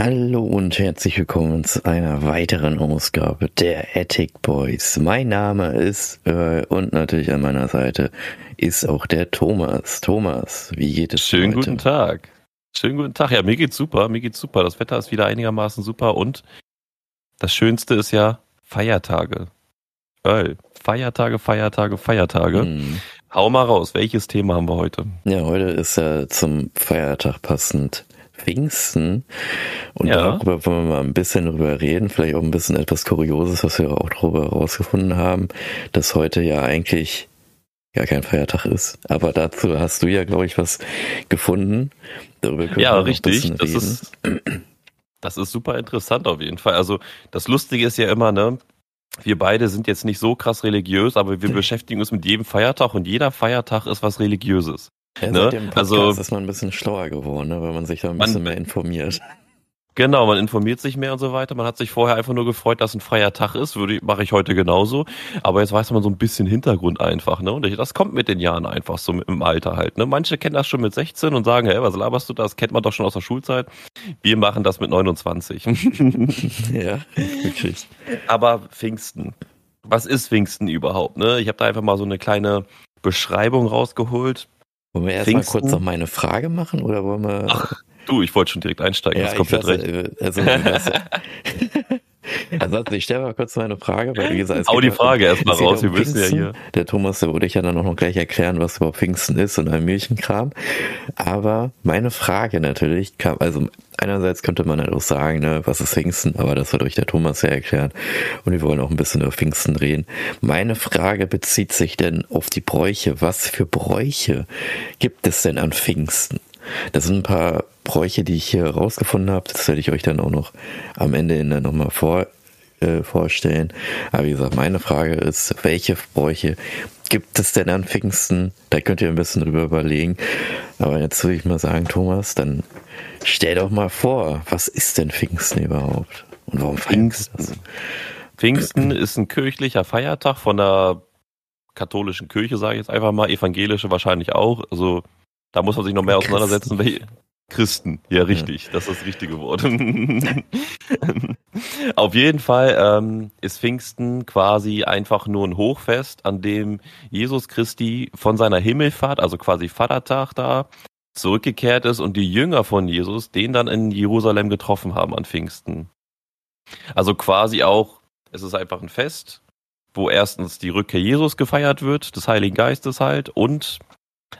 Hallo und herzlich willkommen zu einer weiteren Ausgabe der Attic Boys. Mein Name ist äh, und natürlich an meiner Seite ist auch der Thomas. Thomas, wie geht es Schönen heute? guten Tag. Schönen guten Tag. Ja, mir geht's super. Mir geht's super. Das Wetter ist wieder einigermaßen super und das Schönste ist ja Feiertage. Öl. Feiertage, Feiertage, Feiertage. Hm. Hau mal raus. Welches Thema haben wir heute? Ja, heute ist ja zum Feiertag passend Pfingsten und Ja. darüber wollen wir mal ein bisschen drüber reden, vielleicht auch ein bisschen etwas Kurioses, was wir auch darüber herausgefunden haben, dass heute ja eigentlich gar kein Feiertag ist. Aber dazu hast du ja, glaube ich, was gefunden. Darüber können Ja, wir noch ein richtig. bisschen Das reden. ist, das ist super interessant auf jeden Fall. Also das Lustige ist ja immer, ne? Wir beide sind jetzt nicht so krass religiös, aber wir beschäftigen uns mit jedem Feiertag und jeder Feiertag ist was Religiöses. Ja, ne? Podcast Also- ist man ein bisschen schlauer geworden, ne, weil man sich da ein Man- bisschen mehr informiert. Genau, man informiert sich mehr und so weiter. Man hat sich vorher einfach nur gefreut, dass ein freier Tag ist. Würde mache ich heute genauso. Aber jetzt weiß man so ein bisschen Hintergrund einfach, ne? Und das kommt mit den Jahren einfach so im Alter halt. Ne? Manche kennen das schon mit 16 und sagen, hey, was laberst du da? Das kennt man doch schon aus der Schulzeit. Wir machen das mit 29. ja, wirklich. Aber Pfingsten. Was ist Pfingsten überhaupt? Ne? Ich habe da einfach mal so eine kleine Beschreibung rausgeholt. Wollen wir erstmal kurz noch meine Frage machen oder wollen wir. Ach, Du, ich wollte schon direkt einsteigen. ja, das komplett weiß, recht. äh, also, Ansonsten, ich stelle mal kurz meine Frage, weil wie gesagt, es Hau geht die ja um- Frage erstmal raus. Wir wissen ja hier. Der Thomas, der würde ich ja dann auch noch gleich erklären, was überhaupt Pfingsten ist und ein Milchenkram. Aber meine Frage natürlich kam, also einerseits könnte man halt auch sagen, ne, was ist Pfingsten, aber das wird euch der Thomas ja erklären. Und wir wollen auch ein bisschen über Pfingsten reden. Meine Frage bezieht sich denn auf die Bräuche. Was für Bräuche gibt es denn an Pfingsten? Das sind ein paar Bräuche, die ich hier rausgefunden habe. Das werde ich euch dann auch noch am Ende nochmal vor, äh, vorstellen. Aber wie gesagt, meine Frage ist, welche Bräuche gibt es denn an Pfingsten? Da könnt ihr ein bisschen drüber überlegen. Aber jetzt würde ich mal sagen, Thomas, dann stell doch mal vor, was ist denn Pfingsten überhaupt? Und warum wir das? Pfingsten. Pfingsten ist ein kirchlicher Feiertag von der katholischen Kirche, sage ich jetzt einfach mal, evangelische wahrscheinlich auch. Also da muss man sich noch mehr auseinandersetzen. Welche- Christen, ja richtig, das ist das richtige Wort. Auf jeden Fall ähm, ist Pfingsten quasi einfach nur ein Hochfest, an dem Jesus Christi von seiner Himmelfahrt, also quasi Vatertag da, zurückgekehrt ist und die Jünger von Jesus den dann in Jerusalem getroffen haben an Pfingsten. Also quasi auch, es ist einfach ein Fest, wo erstens die Rückkehr Jesus gefeiert wird, des Heiligen Geistes halt, und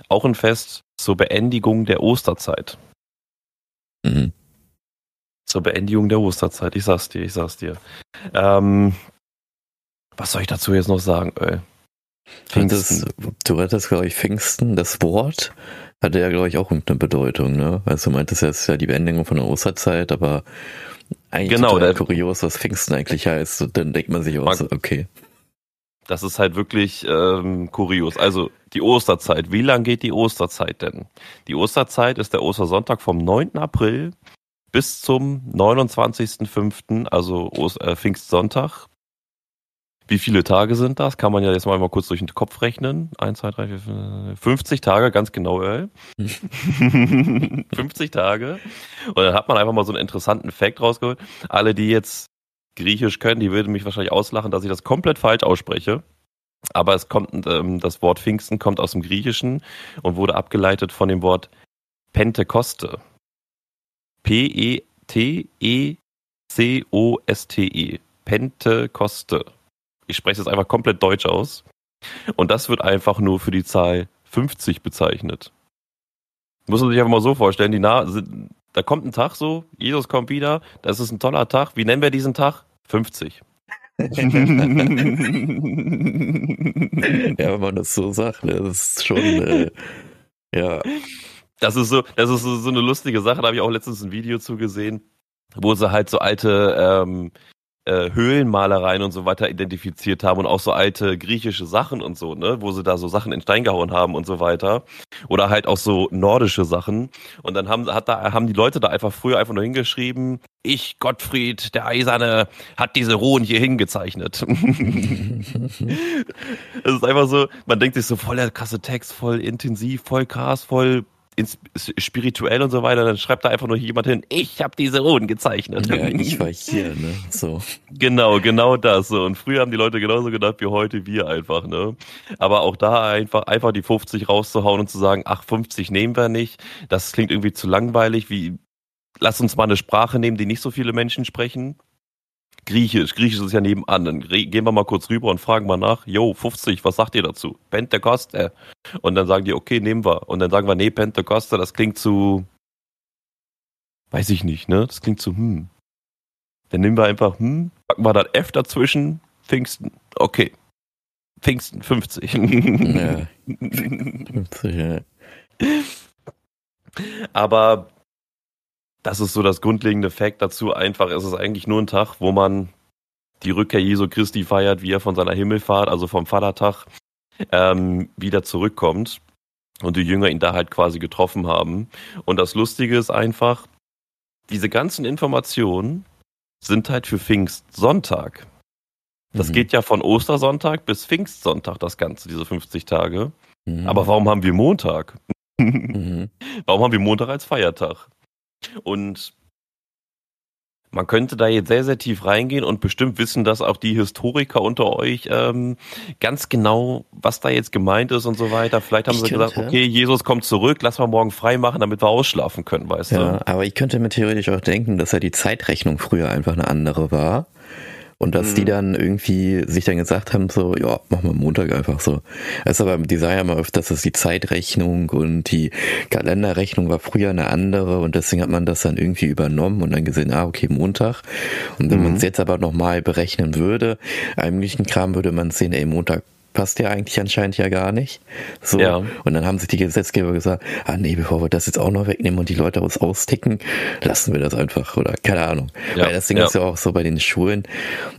auch ein Fest zur Beendigung der Osterzeit. Mhm. Zur Beendigung der Osterzeit, ich sag's dir, ich sag's dir. Ähm, was soll ich dazu jetzt noch sagen, ey? Das, du hattest, glaube ich, Pfingsten, das Wort hatte ja, glaube ich, auch irgendeine Bedeutung, ne? Also du meintest jetzt ja die Beendigung von der Osterzeit, aber eigentlich Genau, total kurios, was Pfingsten eigentlich heißt. Und dann denkt man sich auch Man- so, okay. Das ist halt wirklich ähm, kurios. Also die Osterzeit. Wie lang geht die Osterzeit denn? Die Osterzeit ist der Ostersonntag vom 9. April bis zum 29.05., also Os äh, Pfingstsonntag. Wie viele Tage sind das? Kann man ja jetzt mal, mal kurz durch den Kopf rechnen. 1, 2, 3, 4, 5, 50 Tage, ganz genau, ey. 50 Tage. Und dann hat man einfach mal so einen interessanten Fact rausgeholt. Alle, die jetzt Griechisch können, die würden mich wahrscheinlich auslachen, dass ich das komplett falsch ausspreche. Aber es kommt, ähm, das Wort Pfingsten kommt aus dem Griechischen und wurde abgeleitet von dem Wort Pentekoste. E P-E-T-E-C-O-S-T-E. Pentekoste. Ich spreche es einfach komplett deutsch aus. Und das wird einfach nur für die Zahl 50 bezeichnet. Muss man sich einfach mal so vorstellen, die Na da kommt ein Tag so, Jesus kommt wieder, das ist ein toller Tag. Wie nennen wir diesen Tag? 50. ja, wenn man das so sagt, ne, das ist schon, äh, ja, Das ist so, das ist so, so eine lustige Sache. Da habe ich auch letztens ein Video zugesehen, wo sie halt so alte ähm, äh, Höhlenmalereien und so weiter identifiziert haben und auch so alte griechische Sachen und so, ne, wo sie da so Sachen in Stein gehauen haben und so weiter. Oder halt auch so nordische Sachen. Und dann haben, hat da, haben die Leute da einfach früher einfach nur hingeschrieben, ich, Gottfried, der Eiserne, hat diese Ruhen hier hingezeichnet. Es ist einfach so, man denkt sich so voll der krasse Text, voll intensiv, voll krass, voll spirituell und so weiter, dann schreibt da einfach nur jemand hin, ich habe diese Runen gezeichnet. Ja, ich war hier, ne? So. Genau, genau das. So. Und früher haben die Leute genauso gedacht wie heute wir einfach, ne? Aber auch da einfach, einfach die 50 rauszuhauen und zu sagen, ach, 50 nehmen wir nicht, das klingt irgendwie zu langweilig, wie, lass uns mal eine Sprache nehmen, die nicht so viele Menschen sprechen. Griechisch, Griechisch ist ja nebenan. Dann gehen wir mal kurz rüber und fragen mal nach, yo, 50, was sagt ihr dazu? Pentecoste. Und dann sagen die, okay, nehmen wir. Und dann sagen wir, nee, Pentecoste, das klingt zu, weiß ich nicht, ne? Das klingt zu, hm. Dann nehmen wir einfach, hm, packen wir das F dazwischen, Pfingsten, okay. Pfingsten, 50. Ja. 50, ja. Aber das ist so das grundlegende Fact dazu. Einfach, es ist eigentlich nur ein Tag, wo man die Rückkehr Jesu Christi feiert, wie er von seiner Himmelfahrt, also vom Vatertag, ähm, wieder zurückkommt und die Jünger ihn da halt quasi getroffen haben. Und das Lustige ist einfach, diese ganzen Informationen sind halt für Pfingstsonntag. Das mhm. geht ja von Ostersonntag bis Pfingstsonntag, das Ganze, diese 50 Tage. Mhm. Aber warum haben wir Montag? mhm. Warum haben wir Montag als Feiertag? Und man könnte da jetzt sehr, sehr tief reingehen und bestimmt wissen, dass auch die Historiker unter euch ähm, ganz genau, was da jetzt gemeint ist und so weiter. Vielleicht haben ich sie könnte, gesagt, okay, Jesus kommt zurück, lass mal morgen frei machen, damit wir ausschlafen können, weißt ja, du? Ja, aber ich könnte mir theoretisch auch denken, dass ja die Zeitrechnung früher einfach eine andere war. Und dass mhm. die dann irgendwie sich dann gesagt haben, so, ja, machen wir Montag einfach so. Es ist aber im Design immer öfters, dass die Zeitrechnung und die Kalenderrechnung war früher eine andere und deswegen hat man das dann irgendwie übernommen und dann gesehen, ah, okay, Montag. Und wenn mhm. man es jetzt aber nochmal berechnen würde, eigentlichen Kram würde man sehen, ey, Montag passt ja eigentlich anscheinend ja gar nicht. So. Ja. Und dann haben sich die Gesetzgeber gesagt, ah nee, bevor wir das jetzt auch noch wegnehmen und die Leute aus austicken, lassen wir das einfach oder keine Ahnung. Ja. Weil das Ding ja. ist ja auch so bei den Schulen,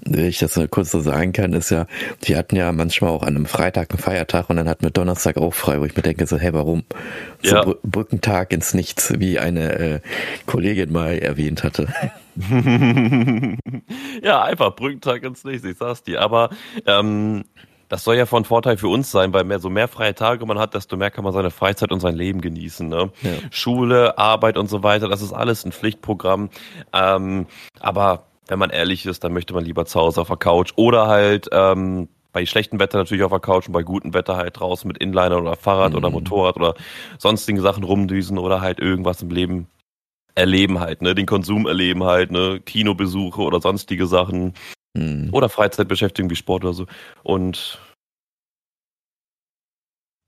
wenn ich das mal kurz so sagen kann, ist ja, die hatten ja manchmal auch an einem Freitag einen Feiertag und dann hatten wir Donnerstag auch frei, wo ich mir denke so, hey, warum? So ja. Brückentag ins Nichts, wie eine äh, Kollegin mal erwähnt hatte. ja, einfach Brückentag ins Nichts, ich sag's dir. Aber ähm, das soll ja von Vorteil für uns sein, weil mehr so mehr freie Tage man hat, desto mehr kann man seine Freizeit und sein Leben genießen. Ne? Ja. Schule, Arbeit und so weiter, das ist alles ein Pflichtprogramm. Ähm, aber wenn man ehrlich ist, dann möchte man lieber zu Hause auf der Couch oder halt ähm, bei schlechtem Wetter natürlich auf der Couch und bei gutem Wetter halt draußen mit Inliner oder Fahrrad mhm. oder Motorrad oder sonstigen Sachen rumdüsen oder halt irgendwas im Leben erleben halt, ne, den Konsum erleben halt, ne, Kinobesuche oder sonstige Sachen. Mhm. Oder Freizeitbeschäftigung wie Sport oder so. Und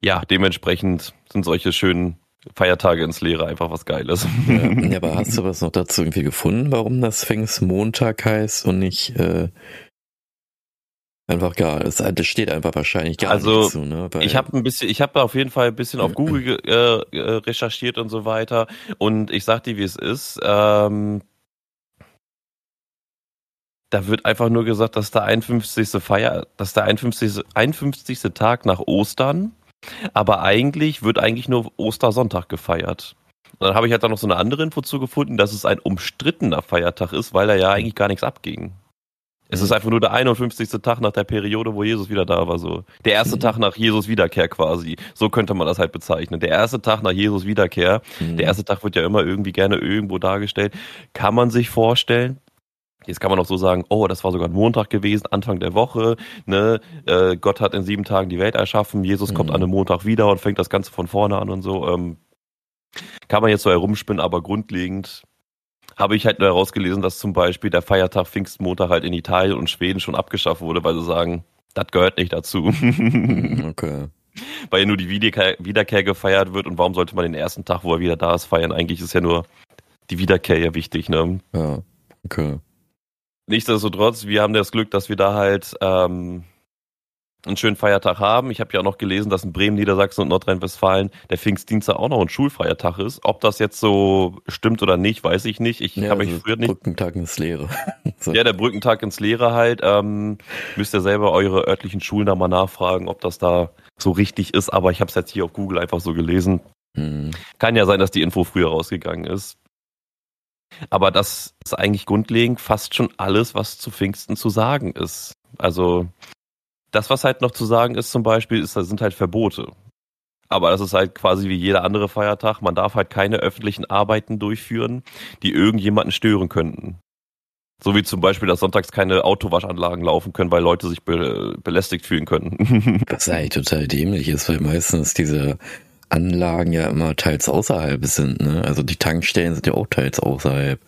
ja, dementsprechend sind solche schönen Feiertage ins Leere einfach was Geiles. Ja, ja, aber hast du was noch dazu irgendwie gefunden, warum das Pfingstmontag heißt und nicht äh, einfach gar? Das, das steht einfach wahrscheinlich gar also, nicht dazu. Ne? Weil, ich habe ein bisschen, ich habe auf jeden Fall ein bisschen auf Google äh, recherchiert und so weiter. Und ich sag dir, wie es ist. Ähm, da wird einfach nur gesagt, dass der 51. Feier, dass der 51. 51. Tag nach Ostern, aber eigentlich wird eigentlich nur Ostersonntag gefeiert. Und dann habe ich halt da noch so eine andere Info zugefunden, dass es ein umstrittener Feiertag ist, weil da ja eigentlich gar nichts abging. Es ist einfach nur der 51. Tag nach der Periode, wo Jesus wieder da war, so. Der erste mhm. Tag nach Jesus Wiederkehr quasi. So könnte man das halt bezeichnen. Der erste Tag nach Jesus Wiederkehr. Mhm. Der erste Tag wird ja immer irgendwie gerne irgendwo dargestellt. Kann man sich vorstellen, Jetzt kann man auch so sagen, oh, das war sogar ein Montag gewesen, Anfang der Woche. Ne? Äh, Gott hat in sieben Tagen die Welt erschaffen, Jesus mhm. kommt an einem Montag wieder und fängt das Ganze von vorne an und so. Ähm, kann man jetzt so herumspinnen, aber grundlegend habe ich halt nur herausgelesen, dass zum Beispiel der Feiertag Pfingstmontag halt in Italien und Schweden schon abgeschafft wurde, weil sie sagen, das gehört nicht dazu. Mhm, okay. Weil ja nur die Wiederkehr, Wiederkehr gefeiert wird und warum sollte man den ersten Tag, wo er wieder da ist, feiern? Eigentlich ist ja nur die Wiederkehr ja wichtig, ne? Ja, okay. Nichtsdestotrotz, wir haben das Glück, dass wir da halt ähm, einen schönen Feiertag haben. Ich habe ja auch noch gelesen, dass in Bremen, Niedersachsen und Nordrhein-Westfalen der Pfingstdienstag auch noch ein Schulfeiertag ist. Ob das jetzt so stimmt oder nicht, weiß ich nicht. Ich ja, habe mich also früher nicht. Brückentag ins Leere. so. Ja, der Brückentag ins Leere halt. Ähm, müsst ihr selber eure örtlichen Schulen da mal nachfragen, ob das da so richtig ist. Aber ich habe es jetzt hier auf Google einfach so gelesen. Hm. Kann ja sein, dass die Info früher rausgegangen ist. Aber das ist eigentlich grundlegend fast schon alles, was zu Pfingsten zu sagen ist. Also das, was halt noch zu sagen ist zum Beispiel, ist, das sind halt Verbote. aber das ist halt quasi wie jeder andere Feiertag. Man darf halt keine öffentlichen Arbeiten durchführen, die irgendjemanden stören könnten. So wie zum Beispiel, dass sonntags keine Autowaschanlagen laufen können, weil Leute sich be belästigt fühlen können. Was eigentlich total dämlich ist, weil meistens diese Anlagen ja immer teils außerhalb sind. Ne? Also die Tankstellen sind ja auch teils außerhalb.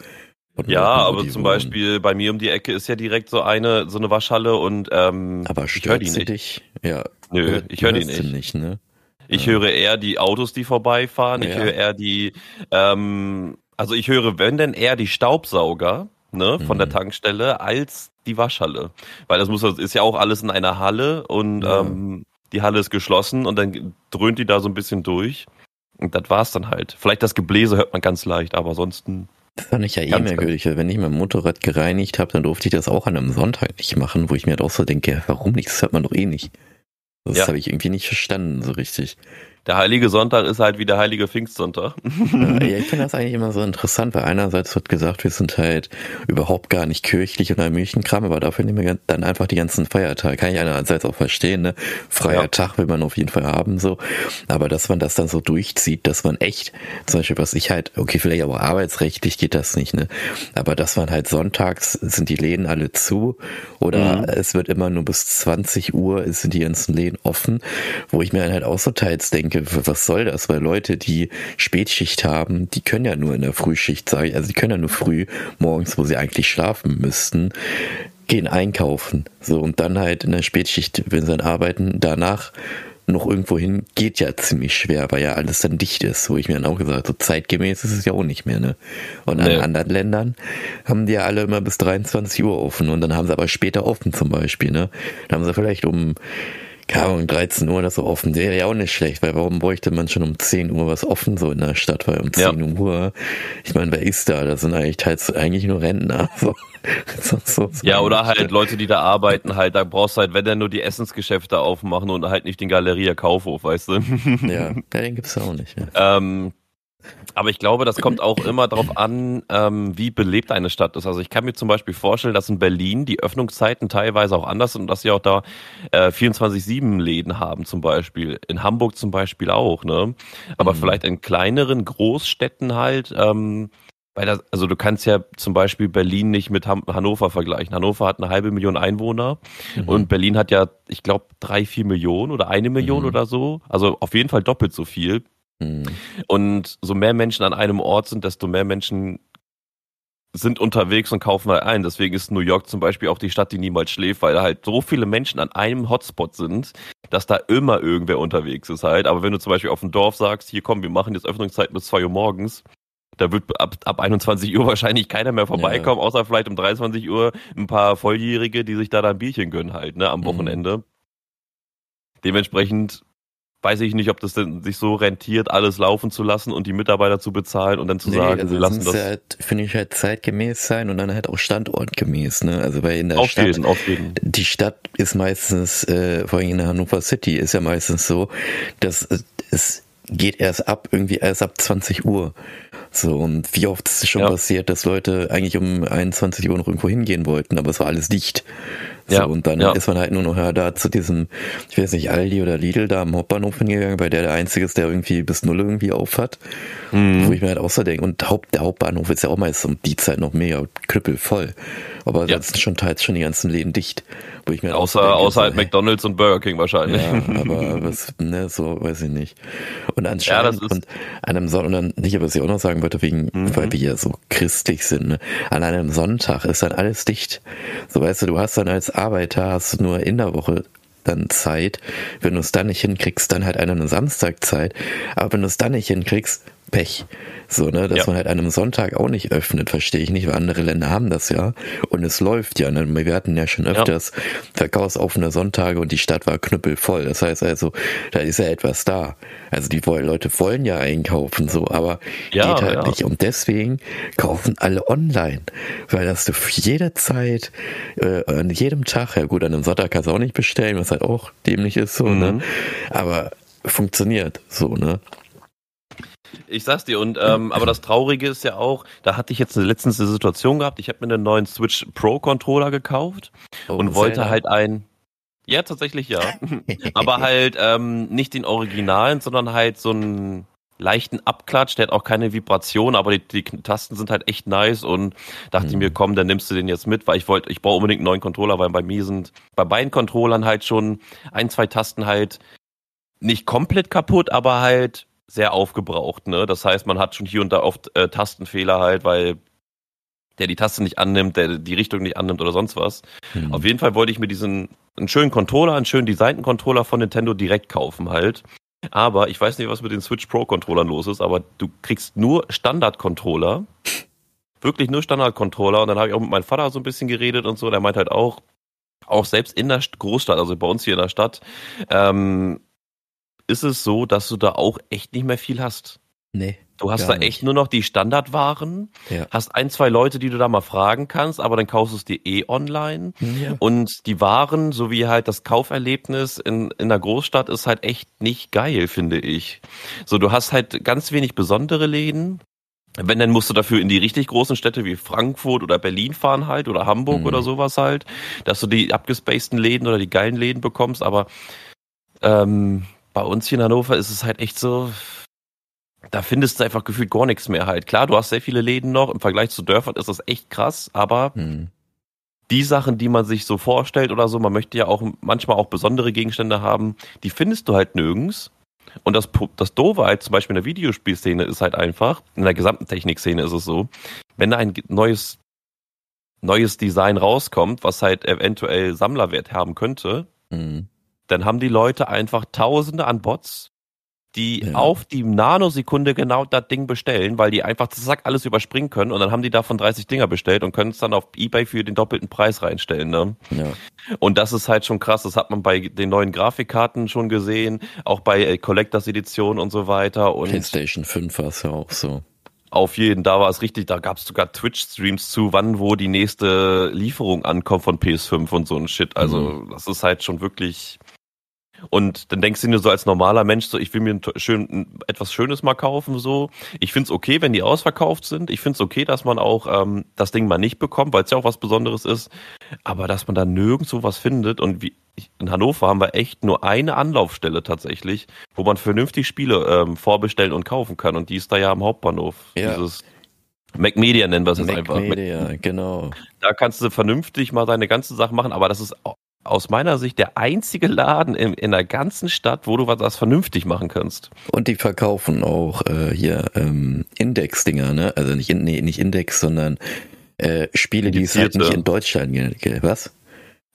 Ja, aber zum wohnen. Beispiel bei mir um die Ecke ist ja direkt so eine so eine Waschhalle und ähm, aber ich höre die nicht. Dich? Ja. Nö, ich höre die nicht. nicht ne? Ich ja. höre eher die Autos, die vorbeifahren. Ich ja. höre eher die, ähm, also ich höre, wenn denn eher die Staubsauger, ne, von mhm. der Tankstelle, als die Waschhalle. Weil das muss, ist ja auch alles in einer Halle und ja. ähm, die Halle ist geschlossen und dann dröhnt die da so ein bisschen durch. Und das war's dann halt. Vielleicht das Gebläse hört man ganz leicht, aber ansonsten. Das fand ich ja eh merkwürdig, wenn ich mein Motorrad gereinigt habe, dann durfte ich das auch an einem Sonntag nicht machen, wo ich mir halt auch so denke, warum nicht? Das hört man doch eh nicht. Das ja. habe ich irgendwie nicht verstanden so richtig der heilige Sonntag ist halt wie der heilige Pfingstsonntag. ja, ich finde das eigentlich immer so interessant, weil einerseits wird gesagt, wir sind halt überhaupt gar nicht kirchlich oder Milchenkram, aber dafür nehmen wir dann einfach die ganzen Feiertage. Kann ich einerseits auch verstehen, ne? Freier ja. Tag will man auf jeden Fall haben, so. Aber dass man das dann so durchzieht, dass man echt, zum Beispiel, was ich halt, okay, vielleicht aber arbeitsrechtlich geht das nicht, ne? Aber dass man halt sonntags sind die Läden alle zu oder mhm. es wird immer nur bis 20 Uhr sind die ganzen Läden offen, wo ich mir dann halt auch so teils denke, denke, was soll das? Weil Leute, die Spätschicht haben, die können ja nur in der Frühschicht, sage ich, also die können ja nur früh morgens, wo sie eigentlich schlafen müssten, gehen einkaufen. So, und dann halt in der Spätschicht, wenn sie dann arbeiten, danach noch irgendwo hin, geht ja ziemlich schwer, weil ja alles dann dicht ist, wo ich mir dann auch gesagt so zeitgemäß ist es ja auch nicht mehr, ne? Und in anderen Ländern haben die ja alle immer bis 23 Uhr offen und dann haben sie aber später offen zum Beispiel, ne? Dann haben sie vielleicht um ja, um 13 Uhr das so offen wäre ja auch nicht schlecht, weil warum bräuchte man schon um 10 Uhr was offen so in der Stadt, weil um 10 ja. Uhr, ich meine, wer ist da? Das sind eigentlich teils eigentlich nur Rentner. So. so, so ja, oder halt Leute, die da arbeiten, halt, da brauchst du halt, wenn dann nur die Essensgeschäfte aufmachen und halt nicht den Galeria Kaufhof, weißt du? Ja, den gibt's auch nicht. Ja. Ähm, aber ich glaube, das kommt auch immer darauf an, ähm, wie belebt eine Stadt ist. Also ich kann mir zum Beispiel vorstellen, dass in Berlin die Öffnungszeiten teilweise auch anders sind und dass sie auch da äh, 24-7 Läden haben zum Beispiel. In Hamburg zum Beispiel auch, ne? Aber mhm. vielleicht in kleineren Großstädten halt, ähm, weil das, also du kannst ja zum Beispiel Berlin nicht mit Han Hannover vergleichen. Hannover hat eine halbe Million Einwohner mhm. und Berlin hat ja, ich glaube, drei, vier Millionen oder eine Million mhm. oder so. Also auf jeden Fall doppelt so viel. Mhm. Und so mehr Menschen an einem Ort sind, desto mehr Menschen sind unterwegs und kaufen halt ein. Deswegen ist New York zum Beispiel auch die Stadt, die niemals schläft, weil da halt so viele Menschen an einem Hotspot sind, dass da immer irgendwer unterwegs ist halt. Aber wenn du zum Beispiel auf dem Dorf sagst, hier komm, wir machen jetzt Öffnungszeit bis zwei Uhr morgens, da wird ab, ab 21 Uhr wahrscheinlich keiner mehr vorbeikommen, ja. außer vielleicht um 23 Uhr ein paar Volljährige, die sich da dann ein Bierchen gönnen halt, ne, am mhm. Wochenende. Mhm. Dementsprechend weiß ich nicht, ob das denn sich so rentiert, alles laufen zu lassen und die Mitarbeiter zu bezahlen und dann zu nee, sagen, also wir lassen das. Halt, finde ich halt zeitgemäß sein und dann halt auch standortgemäß, ne? Also weil in der auf Stadt, jeden, auf jeden. die Stadt ist meistens, äh, vor allem in der Hannover City ist ja meistens so, dass es geht erst ab, irgendwie erst ab 20 Uhr. So, und wie oft ist es schon ja. passiert, dass Leute eigentlich um 21 Uhr noch irgendwo hingehen wollten, aber es war alles dicht. So, ja, und dann ja. ist man halt nur noch da zu diesem, ich weiß nicht, Aldi oder Lidl da am Hauptbahnhof hingegangen, weil der der einzige ist, der irgendwie bis null irgendwie auf hat. Mhm. Wo ich mir halt auch so denke, und Haupt, der Hauptbahnhof ist ja auch meist um die Zeit noch mega knüppelvoll. Aber ja. sonst schon teils schon die ganzen Läden dicht. Wo ich mir außer denke, außer so, halt McDonalds und Burger King wahrscheinlich. Ja, aber was, ne, so weiß ich nicht. Und anscheinend, ja, und an einem Sonntag, und dann, nicht, was ich auch noch sagen wollte, wegen, mhm. weil wir ja so christlich sind, ne? an einem Sonntag ist dann alles dicht. So weißt du, du hast dann als Arbeiter hast du nur in der Woche dann Zeit. Wenn du es dann nicht hinkriegst, dann halt einen Samstag Zeit. Aber wenn du es dann nicht hinkriegst, Pech. So, ne, dass ja. man halt an einem Sonntag auch nicht öffnet, verstehe ich nicht, weil andere Länder haben das ja. Und es läuft ja. Ne? Wir hatten ja schon öfters ja. verkaufsoffene Sonntage und die Stadt war knüppelvoll. Das heißt also, da ist ja etwas da. Also die Leute wollen ja einkaufen, so, aber ja, geht halt ja. nicht. Und deswegen kaufen alle online. Weil das du jederzeit, äh, an jedem Tag, ja gut, an einem Sonntag kannst du auch nicht bestellen, was halt auch dämlich ist, so, ne? mhm. ne? Aber funktioniert so, ne? Ich sag's dir, und ähm, aber das Traurige ist ja auch, da hatte ich jetzt eine letztens eine Situation gehabt, ich habe mir einen neuen Switch Pro Controller gekauft oh, und wollte halt einen. Ja, tatsächlich ja. Aber halt ähm, nicht den Originalen, sondern halt so einen leichten Abklatsch. Der hat auch keine Vibration, aber die, die Tasten sind halt echt nice und dachte mhm. mir, komm, dann nimmst du den jetzt mit, weil ich wollte, ich brauche unbedingt einen neuen Controller, weil bei mir sind bei beiden Controllern halt schon ein, zwei Tasten halt nicht komplett kaputt, aber halt sehr aufgebraucht. Ne? Das heißt, man hat schon hier und da oft äh, Tastenfehler halt, weil der die Taste nicht annimmt, der die Richtung nicht annimmt oder sonst was. Mhm. Auf jeden Fall wollte ich mir diesen einen schönen Controller, einen schön designten Controller von Nintendo direkt kaufen halt. Aber ich weiß nicht, was mit den Switch Pro Controllern los ist, aber du kriegst nur Standard-Controller. Wirklich nur Standard-Controller. Und dann habe ich auch mit meinem Vater so ein bisschen geredet und so. Der meint halt auch, auch selbst in der Großstadt, also bei uns hier in der Stadt, ähm, ist es so, dass du da auch echt nicht mehr viel hast. Nee. Du hast da echt nur noch die Standardwaren, ja. hast ein, zwei Leute, die du da mal fragen kannst, aber dann kaufst du es dir eh online. Ja. Und die Waren, sowie halt das Kauferlebnis in, in der Großstadt ist halt echt nicht geil, finde ich. So, du hast halt ganz wenig besondere Läden. Wenn, dann musst du dafür in die richtig großen Städte wie Frankfurt oder Berlin fahren halt oder Hamburg mhm. oder sowas halt, dass du die abgespaceden Läden oder die geilen Läden bekommst, aber ähm, bei uns hier in Hannover ist es halt echt so, da findest du einfach gefühlt gar nichts mehr halt. Klar, du hast sehr viele Läden noch. Im Vergleich zu Dörfern ist das echt krass, aber hm. die Sachen, die man sich so vorstellt oder so, man möchte ja auch manchmal auch besondere Gegenstände haben, die findest du halt nirgends. Und das, das Doofe halt zum Beispiel in der Videospielszene ist halt einfach, in der gesamten Technikszene ist es so, wenn da ein neues, neues Design rauskommt, was halt eventuell Sammlerwert haben könnte, mhm. Dann haben die Leute einfach Tausende an Bots, die ja. auf die Nanosekunde genau das Ding bestellen, weil die einfach zack alles überspringen können und dann haben die davon 30 Dinger bestellt und können es dann auf Ebay für den doppelten Preis reinstellen. Ne? Ja. Und das ist halt schon krass. Das hat man bei den neuen Grafikkarten schon gesehen, auch bei äh, Collectors Edition und so weiter. Und PlayStation 5 war es ja auch so. Auf jeden, da war es richtig, da gab es sogar Twitch-Streams zu, wann wo die nächste Lieferung ankommt von PS5 und so ein Shit. Also mhm. das ist halt schon wirklich und dann denkst du dir so als normaler Mensch so, ich will mir schön, etwas Schönes mal kaufen, so. Ich find's okay, wenn die ausverkauft sind. Ich find's okay, dass man auch ähm, das Ding mal nicht bekommt, weil es ja auch was Besonderes ist. Aber dass man da nirgendwo was findet und wie in Hannover haben wir echt nur eine Anlaufstelle tatsächlich, wo man vernünftig Spiele ähm, vorbestellen und kaufen kann. Und die ist da ja am Hauptbahnhof. Ja. Dieses Macmedia nennen wir es jetzt einfach. Macmedia, genau. Da kannst du vernünftig mal deine ganze Sache machen, aber das ist aus meiner Sicht der einzige Laden in, in der ganzen Stadt, wo du was vernünftig machen kannst. Und die verkaufen auch äh, hier ähm, Index-Dinger, ne? Also nicht, nee, nicht Index, sondern äh, Spiele, die es halt nicht in Deutschland gibt. Was?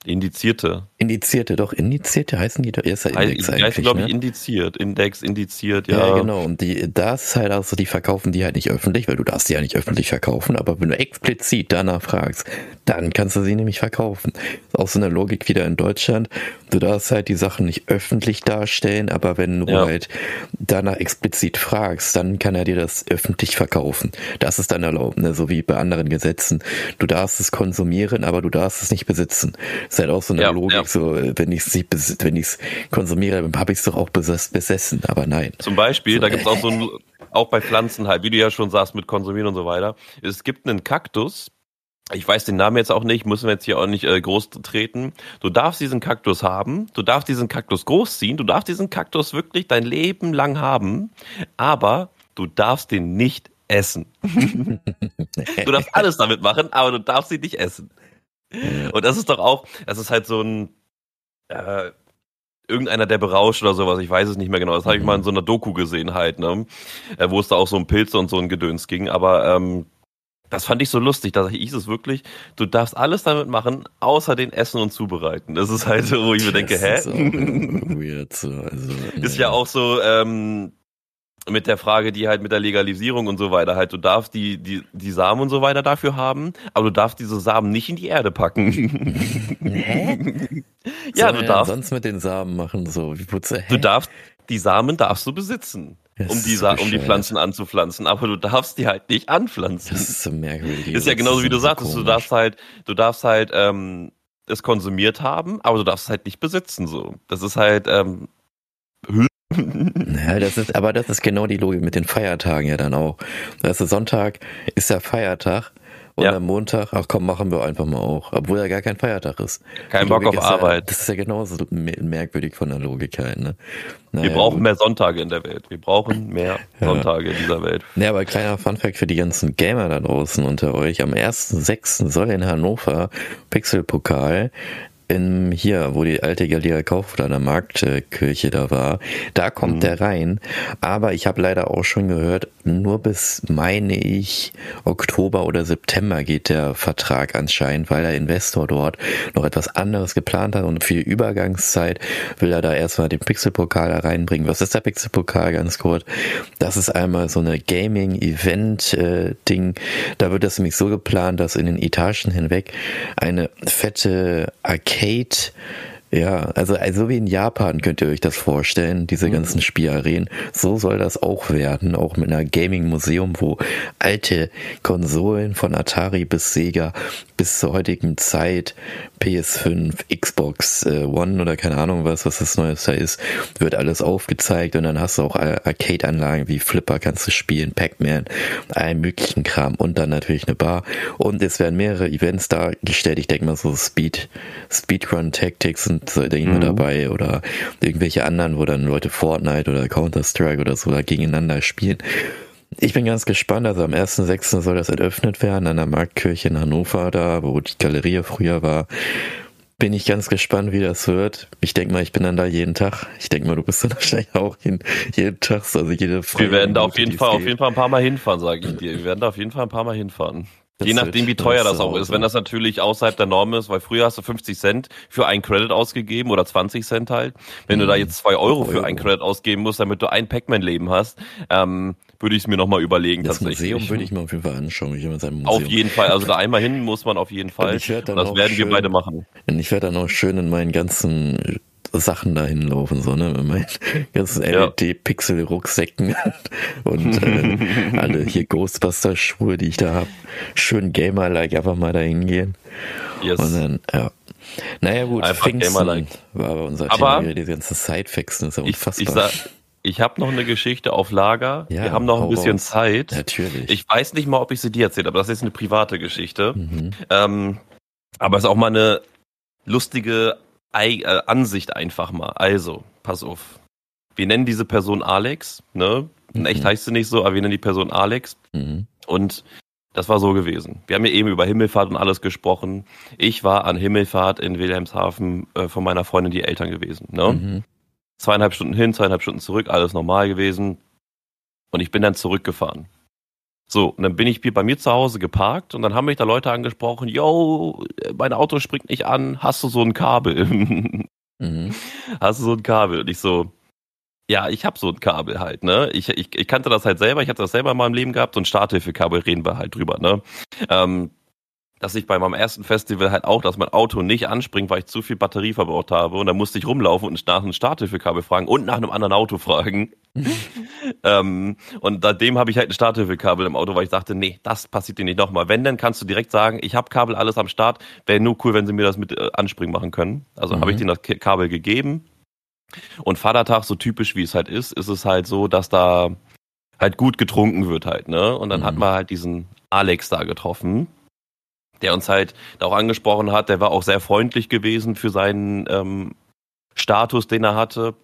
Indizierte. Indizierte, doch, Indizierte heißen die doch, ist ja Index die eigentlich, heißen, glaube ich, ne? indiziert, Index, indiziert, ja. Ja, genau, und die, das ist halt auch so, die verkaufen die halt nicht öffentlich, weil du darfst die ja nicht öffentlich verkaufen, aber wenn du explizit danach fragst, dann kannst du sie nämlich verkaufen. Ist auch so eine Logik wieder in Deutschland, du darfst halt die Sachen nicht öffentlich darstellen, aber wenn du ja. halt danach explizit fragst, dann kann er dir das öffentlich verkaufen. Das ist dann erlaubt, ne? so wie bei anderen Gesetzen. Du darfst es konsumieren, aber du darfst es nicht besitzen ist halt auch so eine ja, Logik, ja. so wenn ich es wenn ich es konsumiere, habe ich es doch auch besessen, aber nein. Zum Beispiel, so, da gibt es auch so ein, auch bei Pflanzen halt, wie du ja schon sagst, mit Konsumieren und so weiter. Es gibt einen Kaktus, ich weiß den Namen jetzt auch nicht, müssen wir jetzt hier auch nicht äh, groß treten. Du darfst diesen Kaktus haben, du darfst diesen Kaktus großziehen, du darfst diesen Kaktus wirklich dein Leben lang haben, aber du darfst den nicht essen. du darfst alles damit machen, aber du darfst ihn nicht essen. Und das ist doch auch, das ist halt so ein, äh, irgendeiner, der berauscht oder sowas, ich weiß es nicht mehr genau. Das habe ich mal in so einer Doku gesehen halt, ne? Äh, wo es da auch so um Pilze und so ein Gedöns ging. Aber ähm, das fand ich so lustig, da hieß es wirklich, du darfst alles damit machen, außer den Essen und Zubereiten. Das ist halt, wo ich mir denke, hä? Ist, weird, so. also, ist ja auch so, ähm, mit der Frage, die halt mit der Legalisierung und so weiter halt, du darfst die, die, die Samen und so weiter dafür haben, aber du darfst diese Samen nicht in die Erde packen. Hä? ja, du darfst. sonst mit den Samen machen, so, wie putze? Du darfst, die Samen darfst du besitzen. Um die, so um die Pflanzen anzupflanzen, aber du darfst die halt nicht anpflanzen. Das ist so merkwürdig. Ist ja genauso wie du sagtest, so du darfst halt, du darfst halt ähm, es konsumiert haben, aber du darfst es halt nicht besitzen. So, das ist halt ähm, ja, das ist, aber das ist genau die Logik mit den Feiertagen ja dann auch. Also Sonntag ist ja Feiertag Und Ja. am Montag, ach komm, machen wir einfach mal auch. Obwohl ja gar kein Feiertag ist. Kein Bock auf ist Ja, Arbeit. das ist ja genauso mer- merkwürdig von der Logik halt, ne? Wir Naja, brauchen gut. mehr Sonntage in der Welt. Wir brauchen mehr Sonntage in dieser Welt. Ja, aber kleiner Funfact für die ganzen Gamer da draußen unter euch. Am 1.6. soll in Hannover Pixelpokal in hier, wo die alte Galera Kaufhof an der Marktkirche da war, da kommt Mhm. der rein. Aber ich habe leider auch schon gehört, nur bis, meine ich, Oktober oder September geht der Vertrag anscheinend, weil der Investor dort noch etwas anderes geplant hat und für die Übergangszeit will er da erstmal den Pixelpokal da reinbringen. Was ist der Pixelpokal ganz kurz? Das ist einmal so eine Gaming-Event-Ding. Da wird das nämlich so geplant, dass in den Etagen hinweg eine fette Arcade Kate ja, also, also wie in Japan könnt ihr euch das vorstellen, diese ganzen Spielarenen. So soll das auch werden, auch mit einer Gaming-Museum, wo alte Konsolen von Atari bis Sega bis zur heutigen Zeit, PS5, Xbox äh, One oder keine Ahnung was, was das Neues da ist, wird alles aufgezeigt und dann hast du auch Ar- Arcade-Anlagen wie Flipper kannst du spielen, Pac-Man, allen möglichen Kram und dann natürlich eine Bar. Und es werden mehrere Events dargestellt, ich denke mal so Speed, Speedrun Tactics so Dinge Mhm. dabei oder irgendwelche anderen, wo dann Leute Fortnite oder Counter-Strike oder so da gegeneinander spielen. Ich bin ganz gespannt, also am 1.6. soll das eröffnet werden an der Marktkirche in Hannover da, wo die Galerie früher war. Bin ich ganz gespannt, wie das wird. Ich denke mal, ich bin dann da jeden Tag. Ich denke mal, du bist dann wahrscheinlich auch jeden, jeden Tag, also jede Wir werden da auf jeden Fall, auf jeden Fall ein paar Mal hinfahren, sage ich dir. Wir werden da auf jeden Fall ein paar Mal hinfahren. Das Je nachdem, wie teuer nice das auch ist. Wenn das natürlich außerhalb der Norm ist, weil früher hast du 50 Cent für einen Credit ausgegeben oder 20 Cent halt. Wenn du da jetzt zwei Euro für Euro. einen Credit ausgeben musst, damit du ein Pac-Man-Leben hast, ähm, würde ich es mir nochmal überlegen Das tatsächlich. Museum würde ich mir auf jeden Fall anschauen. Ich immer sein Museum. auf jeden Fall. Also da einmal hin muss man auf jeden Fall. Und ich werd dann Und das werden wir schön- beide machen. Und ich werde dann auch schön in meinen ganzen Sachen dahin laufen, so, ne, mit meinen ganzen Ja. LED-Pixel-Rucksäcken und äh, alle hier Ghostbuster-Schuhe, die ich da habe. Schön Gamer-like einfach mal dahin gehen. Yes. Und dann, ja. Naja, gut, Einfach Pfingsten Gamer-like. war aber unser Aber- Thema, die ganzen Side-Facts, das ist ja Ich, unfassbar. ich, sag, ich habe noch eine Geschichte auf Lager. Ja, wir haben noch ein bisschen raus. Zeit. Natürlich. Ich weiß nicht mal, ob ich sie dir erzählt, aber das ist eine private Geschichte. mhm. Ähm, aber es ist auch mal eine lustige Ei äh, Ansicht einfach mal. Also, pass auf. Wir nennen diese Person Alex, ne? In echt Mhm. heißt sie nicht so, aber wir nennen die Person Alex. Mhm. Und das war so gewesen. Wir haben ja eben über Himmelfahrt und alles gesprochen. Ich war an Himmelfahrt in Wilhelmshaven äh, von meiner Freundin die Eltern gewesen. Ne? Mhm. Zweieinhalb Stunden hin, zweieinhalb Stunden zurück, alles normal gewesen. Und ich bin dann zurückgefahren. So, und dann bin ich bei mir zu Hause geparkt und dann haben mich da Leute angesprochen, yo, mein Auto springt nicht an, hast du so ein Kabel? Mhm. hast du so ein Kabel? Und ich so, ja, ich hab so ein Kabel halt, ne? Ich, ich, ich kannte das halt selber, ich hatte das selber in meinem Leben gehabt, so ein Starthilfekabel reden wir halt drüber, ne? Ähm, dass ich bei meinem ersten Festival halt auch, dass mein Auto nicht anspringt, weil ich zu viel Batterie verbraucht habe und dann musste ich rumlaufen und nach einem Starthilfekabel fragen und nach einem anderen Auto fragen. ähm, und seitdem habe ich halt ein Starthilfekabel im Auto, weil ich dachte, nee, das passiert dir nicht nochmal. Wenn, dann kannst du direkt sagen, ich habe Kabel alles am Start, wäre nur cool, wenn sie mir das mit äh, anspringen machen können. Also Mhm. habe ich denen das Kabel gegeben. Und Vatertag, so typisch wie es halt ist, ist es halt so, dass da halt gut getrunken wird halt, ne? Und dann Mhm. hat man halt diesen Alex da getroffen, der uns halt auch angesprochen hat. Der war auch sehr freundlich gewesen für seinen ähm, Status, den er hatte.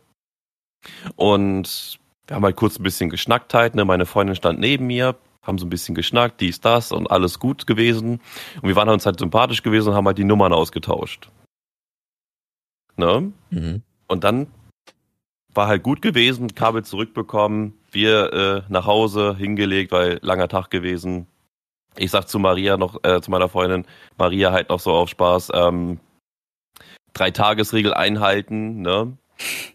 Und wir haben halt kurz ein bisschen geschnackt halt, ne? Meine Freundin stand neben mir, haben so ein bisschen geschnackt, dies, das und alles gut gewesen. Und wir waren uns halt sympathisch gewesen und haben halt die Nummern ausgetauscht. Ne? Mhm. Und dann war halt gut gewesen, Kabel zurückbekommen, wir äh, nach Hause hingelegt, weil langer Tag gewesen. Ich sag zu Maria noch, äh, zu meiner Freundin, Maria halt noch so auf Spaß, ähm, drei Tagesregel einhalten, ne?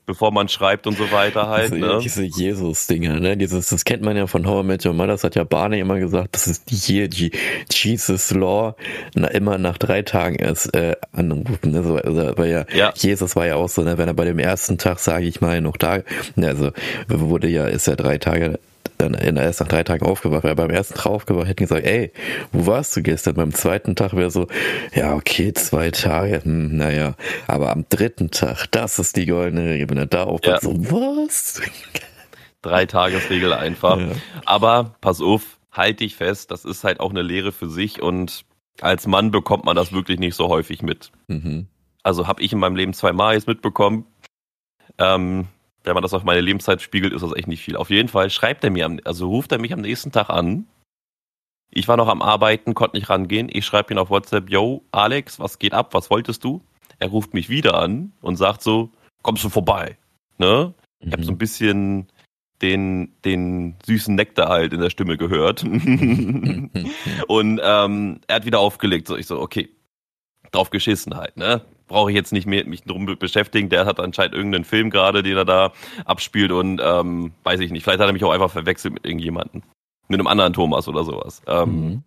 Bevor man schreibt und so weiter halt, diese, ne? diese Jesus-Dinger, ne? Dieses, das kennt man ja von How I Met Your Mother, das hat ja Barney immer gesagt, das ist die hier, die Jesus Law, na, immer nach drei Tagen erst äh, anrufen. Ne? So, also, weil ja, Ja. Jesus war ja auch so, ne? wenn er bei dem ersten Tag, sage ich mal, noch da, ne, also wurde ja, ist ja drei Tage dann erst nach drei Tagen aufgewacht. Weil beim ersten Tag aufgewacht hätten gesagt, ey, wo warst du gestern? Beim zweiten Tag wäre so, ja, okay, zwei Tage, hm, naja. Aber am dritten Tag, das ist die goldene Regel. Wenn er da aufwacht, Ja. so, was? Drei Tagesregel einfach. Ja. Aber pass auf, halte ich fest, das ist halt auch eine Lehre für sich und als Mann bekommt man das wirklich nicht so häufig mit. Mhm. Also habe ich in meinem Leben zweimal jetzt mitbekommen. Ähm, wenn man das auf meine Lebenszeit spiegelt, ist das echt nicht viel. Auf jeden Fall schreibt er mir, am, also ruft er mich am nächsten Tag an. Ich war noch am Arbeiten, konnte nicht rangehen. Ich schreibe ihn auf WhatsApp, yo, Alex, was geht ab? Was wolltest du? Er ruft mich wieder an und sagt so, kommst du vorbei? Ne? Ich mhm. habe so ein bisschen den, den süßen Nektar halt in der Stimme gehört. und ähm, er hat wieder aufgelegt. So, ich so, okay, drauf geschissen halt, ne? Brauche ich jetzt nicht mehr mich drum beschäftigen. Der hat anscheinend irgendeinen Film gerade, den er da abspielt und ähm, weiß ich nicht. Vielleicht hat er mich auch einfach verwechselt mit irgendjemandem. Mit einem anderen Thomas oder sowas. Ähm, mhm.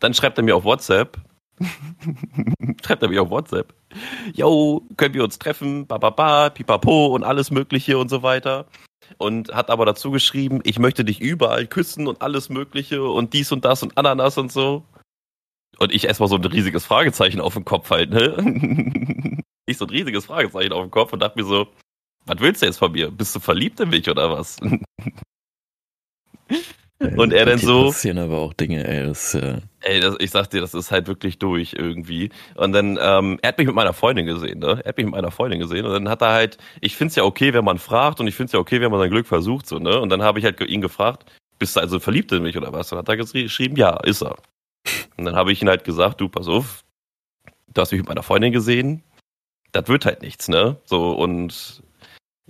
Dann schreibt er mir auf WhatsApp, schreibt er mir auf WhatsApp, yo, können wir uns treffen, bababa, pipapo und alles mögliche und so weiter und hat aber dazu geschrieben, ich möchte dich überall küssen und alles Mögliche und dies und das und Ananas und so. Und ich erstmal so ein riesiges Fragezeichen auf dem Kopf halt, ne? ich so ein riesiges Fragezeichen auf dem Kopf und dachte mir so, was willst du jetzt von mir? Bist du verliebt in mich oder was? Und er dann so. passieren aber auch Dinge, ey. Das, äh ey, das, ich sag dir, das ist halt wirklich durch irgendwie. Und dann, ähm, er hat mich mit meiner Freundin gesehen, ne? Er hat mich mit meiner Freundin gesehen und dann hat er halt, ich find's ja okay, wenn man fragt und ich find's ja okay, wenn man sein Glück versucht, so, ne? Und dann habe ich halt ihn gefragt, bist du also verliebt in mich oder was? Und dann hat er geschrieben, ja, ist er. Und dann habe ich ihn halt gesagt, du, pass auf, du hast mich mit meiner Freundin gesehen, das wird halt nichts, ne? So, und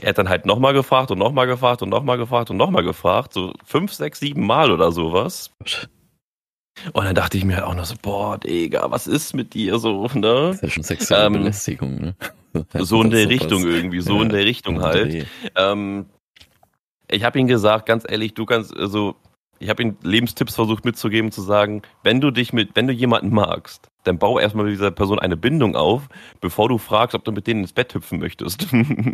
er hat dann halt nochmal gefragt und nochmal gefragt und nochmal gefragt und nochmal gefragt, so fünf, sechs, sieben Mal oder sowas. Und dann dachte ich mir halt auch noch so, boah, Digga, was ist mit dir so, ne? Das ist ja schon sexuelle ähm, Belästigung, ne? so in der Richtung irgendwie, so ja, in der Richtung halt. Ähm, ich habe ihm gesagt, ganz ehrlich, du kannst, also, ich habe ihm Lebenstipps versucht mitzugeben, zu sagen, wenn du dich mit, wenn du jemanden magst, dann bau erstmal mit dieser Person eine Bindung auf, bevor du fragst, ob du mit denen ins Bett hüpfen möchtest.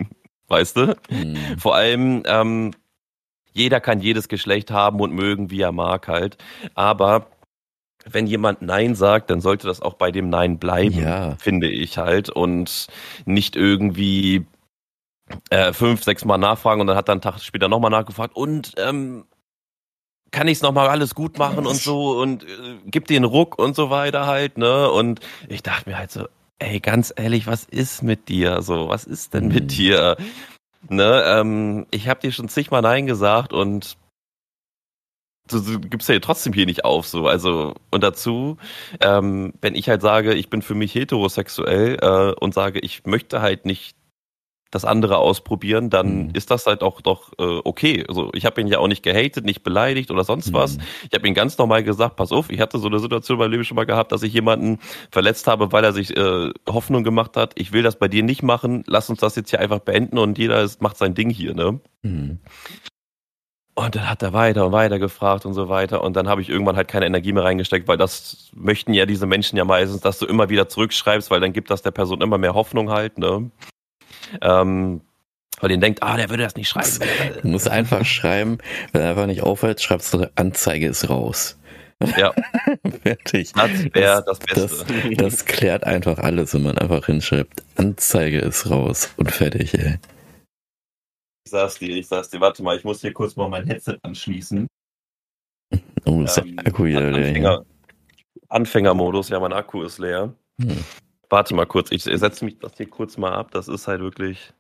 weißt du? Mhm. Vor allem, ähm, jeder kann jedes Geschlecht haben und mögen, wie er mag halt. Aber wenn jemand Nein sagt, dann sollte das auch bei dem Nein bleiben, ja. finde ich halt. Und nicht irgendwie äh, fünf, sechs Mal nachfragen und dann hat er einen Tag später nochmal nachgefragt und ähm, kann ich es nochmal alles gut machen und so und äh, gib den Ruck und so weiter halt, ne? Und ich dachte mir halt so, ey, ganz ehrlich, was ist mit dir? So, was ist denn mit mhm. dir? Ne, ähm, ich habe dir schon zigmal Nein gesagt und du, du gibst ja trotzdem hier nicht auf, so. Also, und dazu, ähm, wenn ich halt sage, ich bin für mich heterosexuell äh, und sage, ich möchte halt nicht das andere ausprobieren, dann mhm. ist das halt auch doch äh, okay. Also ich habe ihn ja auch nicht gehatet, nicht beleidigt oder sonst was. Mhm. Ich habe ihn ganz normal gesagt, pass auf, ich hatte so eine Situation in meinem Leben schon mal gehabt, dass ich jemanden verletzt habe, weil er sich äh, Hoffnung gemacht hat, ich will das bei dir nicht machen, lass uns das jetzt hier einfach beenden und jeder ist, macht sein Ding hier, ne? Mhm. Und dann hat er weiter und weiter gefragt und so weiter. Und dann habe ich irgendwann halt keine Energie mehr reingesteckt, weil das möchten ja diese Menschen ja meistens, dass du immer wieder zurückschreibst, weil dann gibt das der Person immer mehr Hoffnung halt, ne? Ähm, weil den denkt, ah, der würde das nicht schreiben. Du musst einfach schreiben, wenn er einfach nicht aufhört, schreibst du, Anzeige ist raus. Ja. Fertig. Das wäre das Beste. Das, das, klärt einfach alles, wenn man einfach hinschreibt, Anzeige ist raus und fertig, ey. Ich sag's dir, ich sag's dir, warte mal, ich muss hier kurz mal mein Headset anschließen. Oh, ist ähm, der Akku wieder leer. Anfänger, Anfängermodus, ja, mein Akku ist leer. Hm. Warte mal kurz, ich setze mich das hier kurz mal ab. Das ist halt wirklich.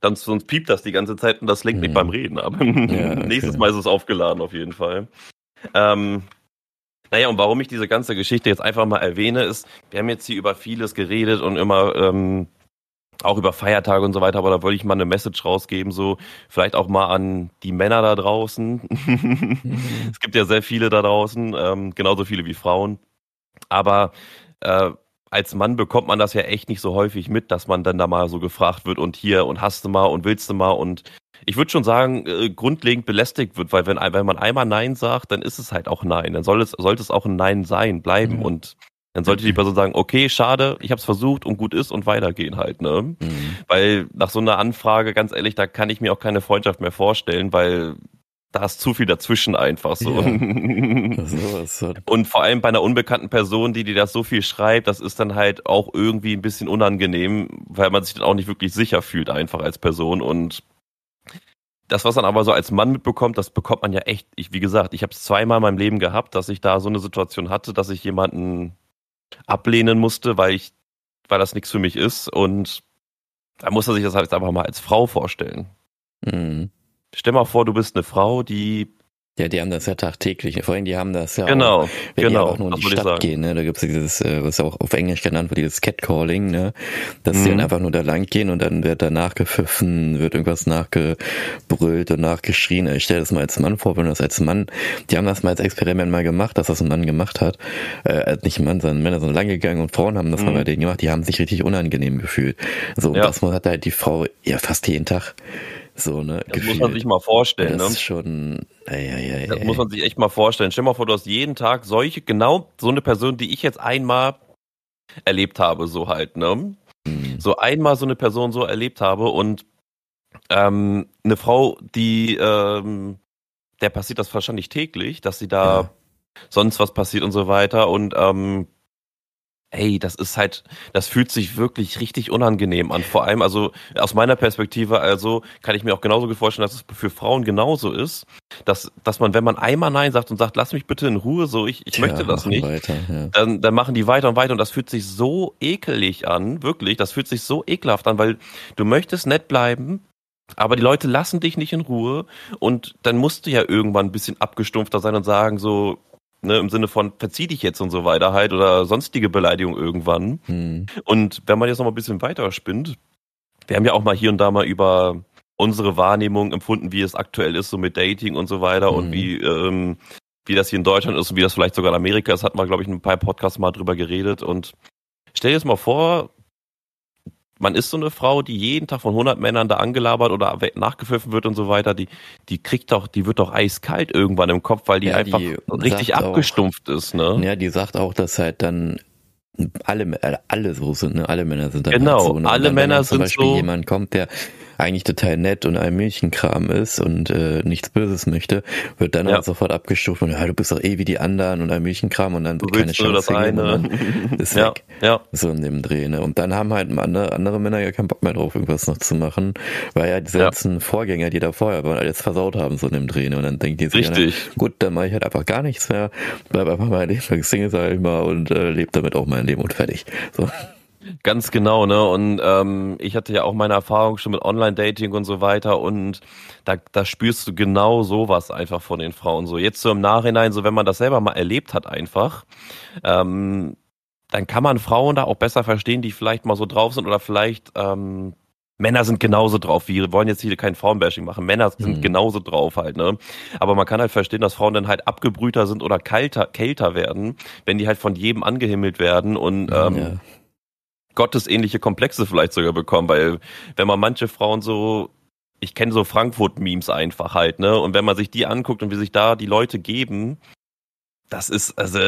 Dann, sonst piept das die ganze Zeit und das lenkt mhm. mich beim Reden ab. Ja, okay. Nächstes Mal ist es aufgeladen auf jeden Fall. Ähm, naja, und warum ich diese ganze Geschichte jetzt einfach mal erwähne, ist, wir haben jetzt hier über vieles geredet und immer ähm, auch über Feiertage und so weiter, aber da wollte ich mal eine Message rausgeben, so vielleicht auch mal an die Männer da draußen. Mhm. es gibt ja sehr viele da draußen, ähm, genauso viele wie Frauen. Aber äh, als Mann bekommt man das ja echt nicht so häufig mit, dass man dann da mal so gefragt wird und hier und hast du mal und willst du mal und ich würde schon sagen, äh, grundlegend belästigt wird, weil wenn, wenn man einmal Nein sagt, dann ist es halt auch Nein. Dann soll es, sollte es auch ein Nein sein, bleiben mhm. und dann sollte die Person sagen, okay, schade, ich habe es versucht und gut ist und weitergehen halt, ne? Mhm. Weil nach so einer Anfrage, ganz ehrlich, da kann ich mir auch keine Freundschaft mehr vorstellen, weil da ist zu viel dazwischen einfach so. Ja. und vor allem bei einer unbekannten Person, die dir das so viel schreibt, das ist dann halt auch irgendwie ein bisschen unangenehm, weil man sich dann auch nicht wirklich sicher fühlt einfach als Person und das, was man aber so als Mann mitbekommt, das bekommt man ja echt, ich, wie gesagt, ich habe es zweimal in meinem Leben gehabt, dass ich da so eine Situation hatte, dass ich jemanden ablehnen musste, weil ich, weil das nichts für mich ist. Und da muss er sich das halt einfach mal als Frau vorstellen. Mhm. Stell mal vor, du bist eine Frau, die ja, die haben das ja tagtäglich. Vor allem, die haben das ja genau, auch, wenn genau, die auch nur in die Stadt gehen, ne? Da gibt's dieses, äh, was auch auf Englisch genannt wird, dieses Catcalling, ne? Dass mhm. die dann einfach nur da lang gehen und dann wird da nachgepfiffen, wird irgendwas nachgebrüllt und nachgeschrien. Ich stelle das mal als Mann vor, wenn das als Mann, die haben das mal als Experiment mal gemacht, dass das ein Mann gemacht hat. Äh, nicht ein Mann, sondern Männer sind lang gegangen und Frauen haben das mhm. mal bei denen gemacht, die haben sich richtig unangenehm gefühlt. So, ja. das hat halt die Frau ja fast jeden Tag so, ne? Das gefühlt. muss man sich mal vorstellen, das ne? ist schon, ey, ey, ey, Das muss man sich echt mal vorstellen. Stell dir mal vor, du hast jeden Tag solche, genau so eine Person, die ich jetzt einmal erlebt habe, so halt, ne? Mhm. So einmal so eine Person so erlebt habe und ähm, eine Frau, die, ähm, der passiert das wahrscheinlich täglich, dass sie da ja. sonst was passiert und so weiter und ähm, Ey, das ist halt, das fühlt sich wirklich richtig unangenehm an. Vor allem, also aus meiner Perspektive, also kann ich mir auch genauso gut vorstellen, dass es für Frauen genauso ist, dass, dass man, wenn man einmal Nein sagt und sagt, lass mich bitte in Ruhe, so ich, ich Tja, möchte das nicht, weiter, ja. dann, dann machen die weiter und weiter und das fühlt sich so ekelig an, wirklich, das fühlt sich so ekelhaft an, weil du möchtest nett bleiben, aber die Leute lassen dich nicht in Ruhe und dann musst du ja irgendwann ein bisschen abgestumpfter sein und sagen so, ne, im Sinne von verzieh dich jetzt und so weiter halt oder sonstige Beleidigung irgendwann. Hm. Und wenn man jetzt noch mal ein bisschen weiter spinnt, wir haben ja auch mal hier und da mal über unsere Wahrnehmung empfunden, wie es aktuell ist, so mit Dating und so weiter hm. und wie, ähm, wie das hier in Deutschland ist und wie das vielleicht sogar in Amerika ist, hat man, glaube ich, in ein paar Podcasts mal drüber geredet. Und stell dir jetzt mal vor, man ist so eine Frau, die jeden Tag von 100 Männern da angelabert oder nachgepfiffen wird und so weiter, die, die kriegt doch, die wird doch eiskalt irgendwann im Kopf, weil die ja, einfach die richtig abgestumpft auch, ist, ne? Ja, die sagt auch, dass halt dann alle, alle so sind, ne? Alle Männer sind dann genau, halt so. Ne? alle Männer sind so. Zum Beispiel jemand kommt, der eigentlich total nett und ein Milchenkram ist und äh, nichts Böses möchte, wird dann ja. auch sofort abgestuft und ja, du bist doch eh wie die anderen und ein Milchenkram und dann du keine Chance das eine. ist ja, weg. Ja. So in dem Dreh, ne? Und dann haben halt andere, andere Männer ja keinen Bock mehr drauf, irgendwas noch zu machen, weil ja diese ja. ganzen Vorgänger, die da vorher waren, alles versaut haben, so in dem Dreh, ne? Und dann denkt die sich, Richtig. Ja, gut, dann mache ich halt einfach gar nichts mehr, bleib einfach mal Leben Single, sag ich mal, und äh, lebe damit auch mein Leben und fertig. So. Ganz genau, ne? Und ähm, ich hatte ja auch meine Erfahrung schon mit Online-Dating und so weiter und da, da spürst du genau sowas einfach von den Frauen. So jetzt so im Nachhinein, so wenn man das selber mal erlebt hat, einfach, ähm, dann kann man Frauen da auch besser verstehen, die vielleicht mal so drauf sind oder vielleicht ähm, Männer sind genauso drauf. Wir wollen jetzt hier kein Frauenbashing machen. Männer sind mhm. genauso drauf halt, ne? Aber man kann halt verstehen, dass Frauen dann halt abgebrühter sind oder kalter, kälter werden, wenn die halt von jedem angehimmelt werden und ähm, ja gottesähnliche Komplexe vielleicht sogar bekommen, weil wenn man manche Frauen so, ich kenne so Frankfurt-Memes einfach halt, ne? Und wenn man sich die anguckt und wie sich da die Leute geben, das ist, also,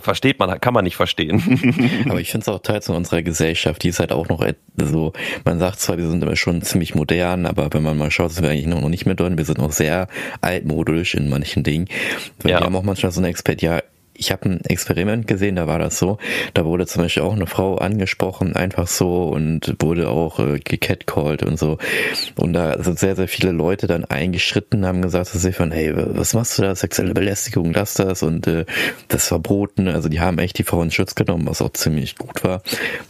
versteht man, kann man nicht verstehen. Aber ich finde es auch Teil zu unserer Gesellschaft, die ist halt auch noch so, man sagt zwar, wir sind immer schon ziemlich modern, aber wenn man mal schaut, sind wir eigentlich noch nicht mehr drin, wir sind noch sehr altmodisch in manchen Dingen. Weil ja. Wir haben auch manchmal so eine Expert, ja, ich habe ein Experiment gesehen, da war das so. Da wurde zum Beispiel auch eine Frau angesprochen, einfach so und wurde auch äh, gecatcalled und so. Und da sind sehr, sehr viele Leute dann eingeschritten, haben gesagt, dass sie von, hey, was machst du da? Sexuelle Belästigung, lass das und äh, das verboten. Also die haben echt die Frau in Schutz genommen, was auch ziemlich gut war.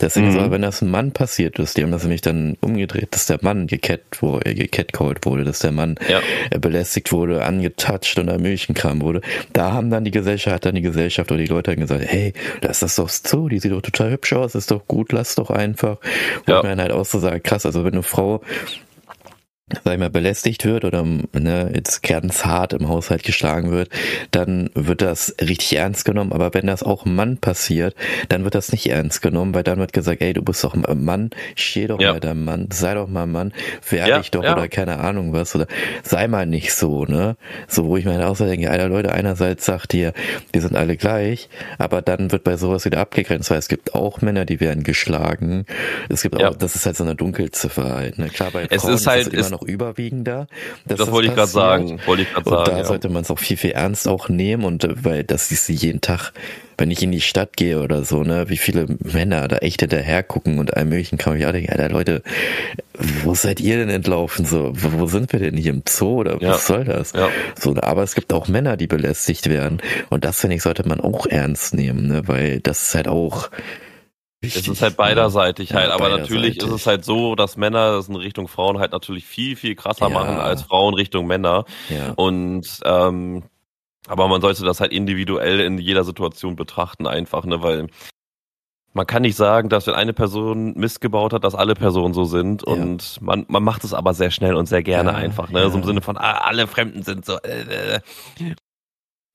Deswegen, mhm. so, wenn das ein Mann passiert ist, die haben das nämlich dann umgedreht, dass der Mann gecat, wo, äh, gecatcalled wurde, dass der Mann ja. Äh, belästigt wurde, angetouched und am Milchenkram wurde. Da haben dann die Gesellschaft, hat dann die Gesellschaft Gesellschaft oder die Leute haben gesagt, hey, lass das doch so, die sieht doch total hübsch aus, ist doch gut, lass doch einfach. Wo ja. man halt auch so sagt, krass, also wenn eine Frau sag ich mal, belästigt wird oder ne, jetzt ganz hart im Haushalt geschlagen wird, dann wird das richtig ernst genommen. Aber wenn das auch Mann passiert, dann wird das nicht ernst genommen, weil dann wird gesagt, ey, du bist doch ein Mann, steh doch ja. mal deinem Mann, sei doch mal ein Mann, wehr ja, dich doch ja. oder keine Ahnung was oder sei mal nicht so, ne? So, wo ich mir halt auch so denke, alter Leute, einerseits sagt ihr, wir sind alle gleich, aber dann wird bei sowas wieder abgegrenzt, weil es gibt auch Männer, die werden geschlagen. Es gibt auch, das ist halt so eine Dunkelziffer halt, ne? Klar, bei es Frauen ist halt, ist noch überwiegender. Das wollte ich gerade sagen. Wollte ich gerade sagen. Und da ja. sollte man es auch viel, viel ernst auch nehmen und äh, weil das ist jeden Tag, wenn ich in die Stadt gehe oder so, ne, wie viele Männer da echt hinterher gucken und allem möglichen kann ich auch denken, Alter Leute, wo seid ihr denn entlaufen? So, wo, wo sind wir denn hier im Zoo oder ja. was soll das? Ja. So, aber es gibt auch Männer, die belästigt werden. Und das, finde ich, sollte man auch ernst nehmen, ne, weil das ist halt auch, Wichtig, es ist halt beiderseitig ja, halt, aber natürlich ist es halt so, dass Männer das in Richtung Frauen halt natürlich viel, viel krasser ja. machen als Frauen Richtung Männer. Ja. Und ähm, aber man sollte das halt individuell in jeder Situation betrachten, einfach, ne, weil man kann nicht sagen, dass wenn eine Person Mist gebaut hat, dass alle Personen so sind und man, man macht es aber sehr schnell und sehr gerne einfach, ne? So im Sinne von, ah, alle Fremden sind so. Äh, äh.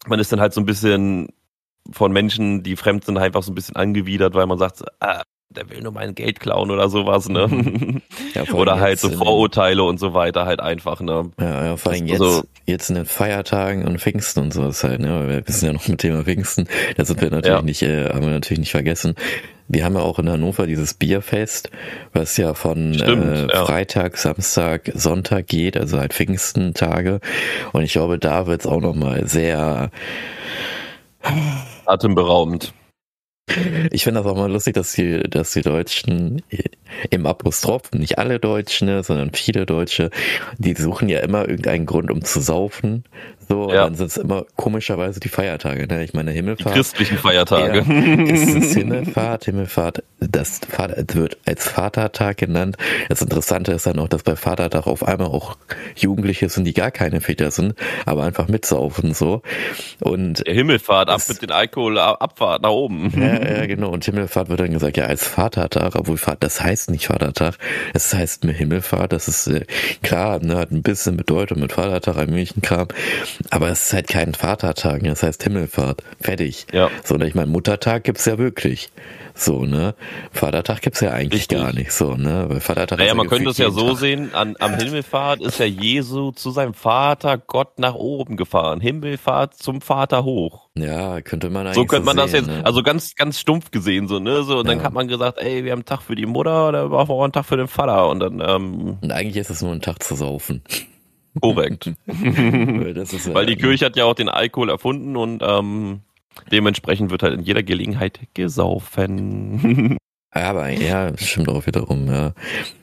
Man ist dann halt so ein bisschen von Menschen, die fremd sind, einfach so ein bisschen angewidert, weil man sagt, ah, der will nur mein Geld klauen oder sowas, ne? Mhm. Ja, oder halt so Vorurteile und so weiter halt einfach, ne? Ja, ja vor allem jetzt, also, jetzt in den Feiertagen und Pfingsten und so ist halt, ne? Wir wissen ja noch mit Thema Pfingsten, da sind wir natürlich ja. nicht, äh, haben wir natürlich nicht vergessen. Wir haben ja auch in Hannover dieses Bierfest, was ja von Stimmt, äh. Freitag, Samstag, Sonntag geht, also halt Pfingstentage. Und ich glaube, da wird es auch nochmal sehr Atemberaubend. Ich finde das auch mal lustig, dass die, dass die Deutschen im Apostroph, nicht alle Deutschen, sondern viele Deutsche, die suchen ja immer irgendeinen Grund, um zu saufen. So, ja. dann sind es immer komischerweise die Feiertage. Ne? Ich meine, Himmelfahrt. Die christlichen Feiertage. Ja, ist es Himmelfahrt, Himmelfahrt, das wird als Vatertag genannt. Das Interessante ist dann auch, dass bei Vatertag auf einmal auch Jugendliche sind, die gar keine Väter sind, aber einfach mitsaufen so. Und Der Himmelfahrt, ab mit den Alkohol, Abfahrt nach oben. Ja, ja, genau. Und Himmelfahrt wird dann gesagt, ja, als Vatertag, obwohl das heißt nicht Vatertag, es heißt mir Himmelfahrt. Das ist äh, klar, ne, hat ein bisschen Bedeutung mit Vatertag, ein Milchenkram. Aber es ist halt kein Vatertag, das heißt Himmelfahrt. Fertig. Ja. So, und ich meine, Muttertag gibt's ja wirklich. So, ne? Vatertag gibt's ja eigentlich Richtig. gar nicht so, ne? Weil Vatertag naja, man könnte es ja so Tag. sehen, an, am Himmelfahrt ist ja Jesu zu seinem Vater Gott nach oben gefahren. Himmelfahrt zum Vater hoch. Ja, könnte man eigentlich So könnte man so das jetzt, ne? also ganz, ganz stumpf gesehen, so, ne? So, und ja. dann hat man gesagt, ey, wir haben einen Tag für die Mutter oder wir haben auch einen Tag für den Vater. Und dann, ähm, Und eigentlich ist es nur ein Tag zu saufen. Korrekt. ist, Weil die Kirche hat ja auch den Alkohol erfunden und ähm, dementsprechend wird halt in jeder Gelegenheit gesaufen. Ja, aber ja, stimmt auch wiederum, ja.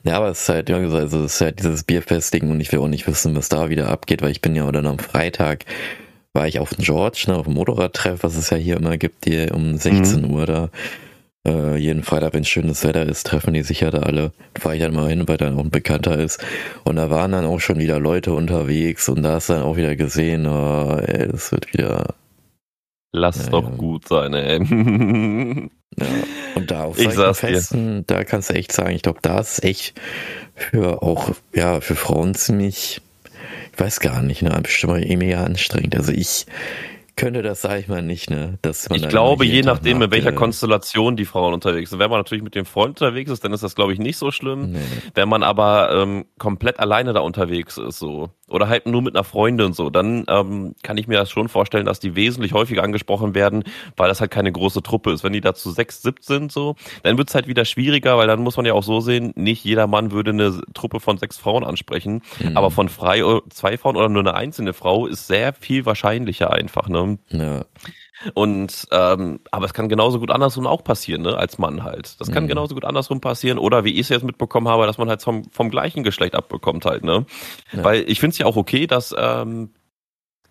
Ja, aber es ist halt, also es ist halt dieses Bierfestding und ich will auch nicht wissen, was da wieder abgeht, weil ich bin ja dann am Freitag war ich auf dem George, ne, auf dem Motorradtreff, was es ja hier immer gibt, hier um 16 mhm. Uhr da. Äh, jeden Freitag, wenn schönes Wetter ist, treffen die sich ja da alle. Fahre ich dann mal hin, weil dann auch ein Bekannter ist. Und da waren dann auch schon wieder Leute unterwegs und da hast du dann auch wieder gesehen, oh, ey, das wird wieder. Lass ja, doch ja. gut sein, ey. ja. Und da auf ich Festen, da kannst du echt sagen, ich glaube, da ist echt für auch, ja, für Frauen ziemlich, ich weiß gar nicht, ne, bestimmt irgendwie anstrengend. Also ich, könnte das, sage ich mal, nicht, ne? Dass man ich glaube, je nachdem, macht, in welcher Konstellation die Frauen unterwegs sind. Wenn man natürlich mit dem Freund unterwegs ist, dann ist das, glaube ich, nicht so schlimm. Nee. Wenn man aber ähm, komplett alleine da unterwegs ist, so, oder halt nur mit einer Freundin so, dann ähm, kann ich mir das schon vorstellen, dass die wesentlich häufiger angesprochen werden, weil das halt keine große Truppe ist. Wenn die da zu sechs, sieb sind, so, dann wird's halt wieder schwieriger, weil dann muss man ja auch so sehen, nicht jeder Mann würde eine Truppe von sechs Frauen ansprechen, mhm. aber von frei zwei Frauen oder nur eine einzelne Frau ist sehr viel wahrscheinlicher einfach, ne? Ja. Und ähm, aber es kann genauso gut andersrum auch passieren, ne, als Mann halt. Das kann mhm. genauso gut andersrum passieren. Oder wie ich es jetzt mitbekommen habe, dass man halt vom, vom gleichen Geschlecht abbekommt halt, ne? Ja. Weil ich finde es ja auch okay, dass ähm,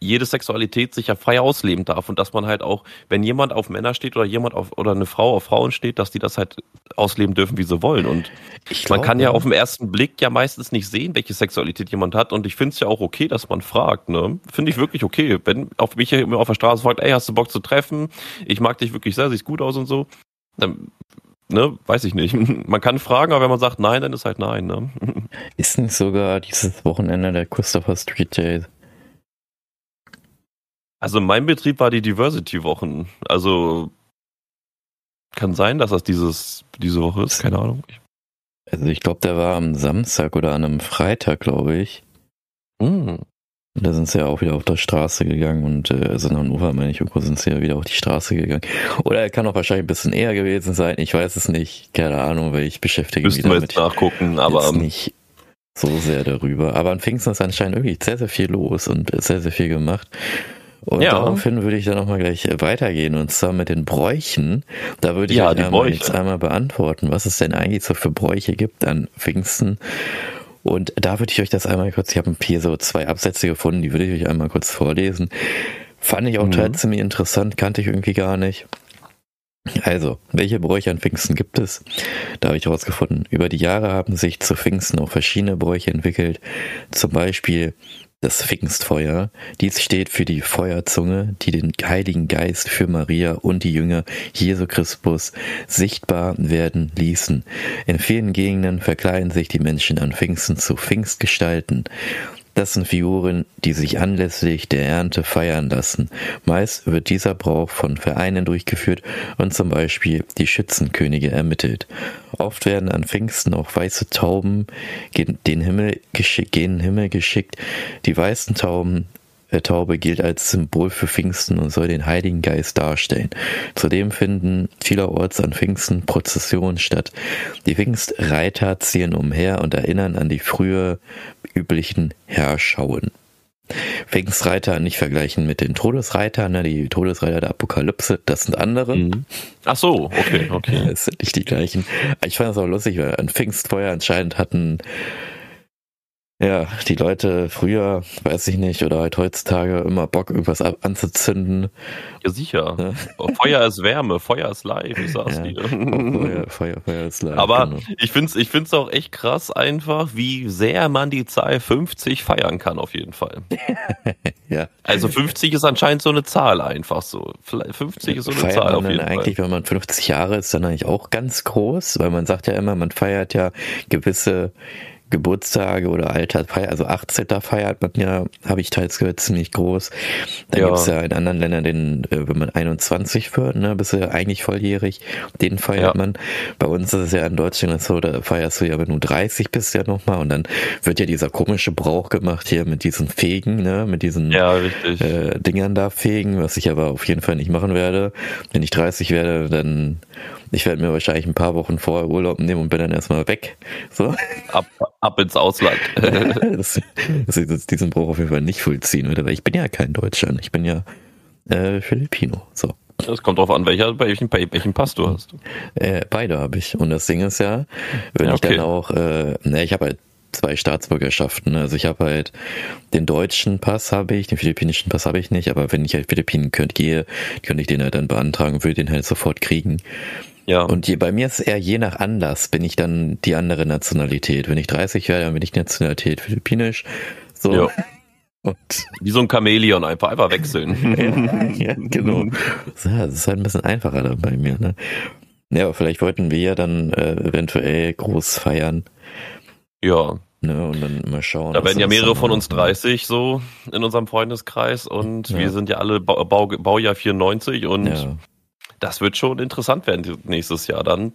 jede Sexualität sich ja frei ausleben darf und dass man halt auch, wenn jemand auf Männer steht oder jemand auf oder eine Frau auf Frauen steht, dass die das halt ausleben dürfen, wie sie wollen. Und ich man kann ja auf den ersten Blick ja meistens nicht sehen, welche Sexualität jemand hat. Und ich finde es ja auch okay, dass man fragt. Ne? Finde ich wirklich okay. Wenn auf mich auf der Straße fragt, ey, hast du Bock zu treffen? Ich mag dich wirklich sehr, siehst gut aus und so. Dann ne, weiß ich nicht. Man kann fragen, aber wenn man sagt nein, dann ist halt nein, ne? Ist nicht sogar dieses Wochenende der Christopher Street Day also mein Betrieb war die Diversity-Wochen. Also kann sein, dass das dieses, diese Woche ist, keine Ahnung. Also ich glaube, der war am Samstag oder an einem Freitag, glaube ich. Mm. Da sind sie ja auch wieder auf der Straße gegangen und äh, also in Hannover, meine ich, irgendwo sind sie ja wieder auf die Straße gegangen. Oder er kann auch wahrscheinlich ein bisschen eher gewesen sein, ich weiß es nicht. Keine Ahnung, weil ich beschäftige mich damit. Wir jetzt nachgucken, aber... Jetzt nicht so sehr darüber. Aber an Pfingsten ist anscheinend wirklich sehr, sehr viel los und sehr, sehr viel gemacht. Und ja. daraufhin würde ich dann nochmal gleich weitergehen und zwar mit den Bräuchen. Da würde ich ja, euch einmal jetzt einmal beantworten, was es denn eigentlich so für Bräuche gibt an Pfingsten. Und da würde ich euch das einmal kurz, ich habe hier so zwei Absätze gefunden, die würde ich euch einmal kurz vorlesen. Fand ich auch mhm. ziemlich interessant, kannte ich irgendwie gar nicht. Also, welche Bräuche an Pfingsten gibt es? Da habe ich herausgefunden, über die Jahre haben sich zu Pfingsten auch verschiedene Bräuche entwickelt. Zum Beispiel das Pfingstfeuer. Dies steht für die Feuerzunge, die den Heiligen Geist für Maria und die Jünger Jesu Christus sichtbar werden ließen. In vielen Gegenden verkleiden sich die Menschen an Pfingsten zu Pfingstgestalten. Das sind Figuren, die sich anlässlich der Ernte feiern lassen. Meist wird dieser Brauch von Vereinen durchgeführt und zum Beispiel die Schützenkönige ermittelt. Oft werden an Pfingsten auch weiße Tauben gen den Himmel, gen Himmel geschickt. Die weißen Tauben Taube gilt als Symbol für Pfingsten und soll den Heiligen Geist darstellen. Zudem finden vielerorts an Pfingsten Prozessionen statt. Die Pfingstreiter ziehen umher und erinnern an die früher üblichen Herschauen. Pfingstreiter nicht vergleichen mit den Todesreitern, ne? die Todesreiter der Apokalypse, das sind andere. Mhm. Ach so, okay, okay. Das sind nicht die gleichen. Ich fand das auch lustig, weil ein Pfingstfeuer anscheinend hatten ja, die Leute früher, weiß ich nicht, oder halt heutzutage immer Bock, irgendwas anzuzünden. Ja, sicher. Ja. Feuer ist Wärme, Feuer ist live, ich sag's ja. dir. Feuer, Feuer, Feuer ist live. Aber genau. ich find's, ich find's auch echt krass einfach, wie sehr man die Zahl 50 feiern kann, auf jeden Fall. ja. Also 50 ist anscheinend so eine Zahl einfach so. 50 ist so eine feiert Zahl auf jeden eigentlich, Fall. wenn man 50 Jahre ist, dann eigentlich auch ganz groß, weil man sagt ja immer, man feiert ja gewisse Geburtstage oder Altersfeier, also 18. feiert man ja, habe ich teils gehört, ziemlich groß. Da ja. gibt es ja in anderen Ländern den, äh, wenn man 21 wird, ne, bist du eigentlich volljährig, den feiert ja. man. Bei uns ist es ja in Deutschland so, da feierst du ja, wenn du 30 bist ja nochmal und dann wird ja dieser komische Brauch gemacht hier mit diesen Fegen, ne, mit diesen ja, äh, Dingern da fegen, was ich aber auf jeden Fall nicht machen werde. Wenn ich 30 werde, dann ich werde mir wahrscheinlich ein paar Wochen vorher Urlaub nehmen und bin dann erstmal weg. So. Ab, ab ins Ausland. das, das ist diesen Bruch auf jeden Fall nicht vollziehen würde, weil ich bin ja kein Deutscher. Ich bin ja äh, Filipino. So. Das kommt drauf an, welcher, bei welchem, bei welchem Pass du hast. Äh, beide habe ich. Und das Ding ist ja, wenn ja, okay. ich dann auch, äh, ne, ich habe halt zwei Staatsbürgerschaften. Also ich habe halt den deutschen Pass habe ich, den philippinischen Pass habe ich nicht, aber wenn ich halt Philippinen könnt, gehe, könnte ich den halt dann beantragen und würde den halt sofort kriegen. Ja. Und je, bei mir ist es eher je nach Anlass bin ich dann die andere Nationalität. Wenn ich 30 werde, dann bin ich Nationalität philippinisch. So. Ja. Und Wie so ein Chamäleon, einfach, einfach wechseln. ja, ja, genau. Das ist halt ein bisschen einfacher dann bei mir. Ne? Ja, aber vielleicht wollten wir ja dann äh, eventuell groß feiern. Ja. Ne, und dann mal schauen. Da werden ja mehrere von uns 30 so in unserem Freundeskreis und ja. wir sind ja alle Bau, Baujahr 94 und ja das wird schon interessant werden nächstes Jahr dann.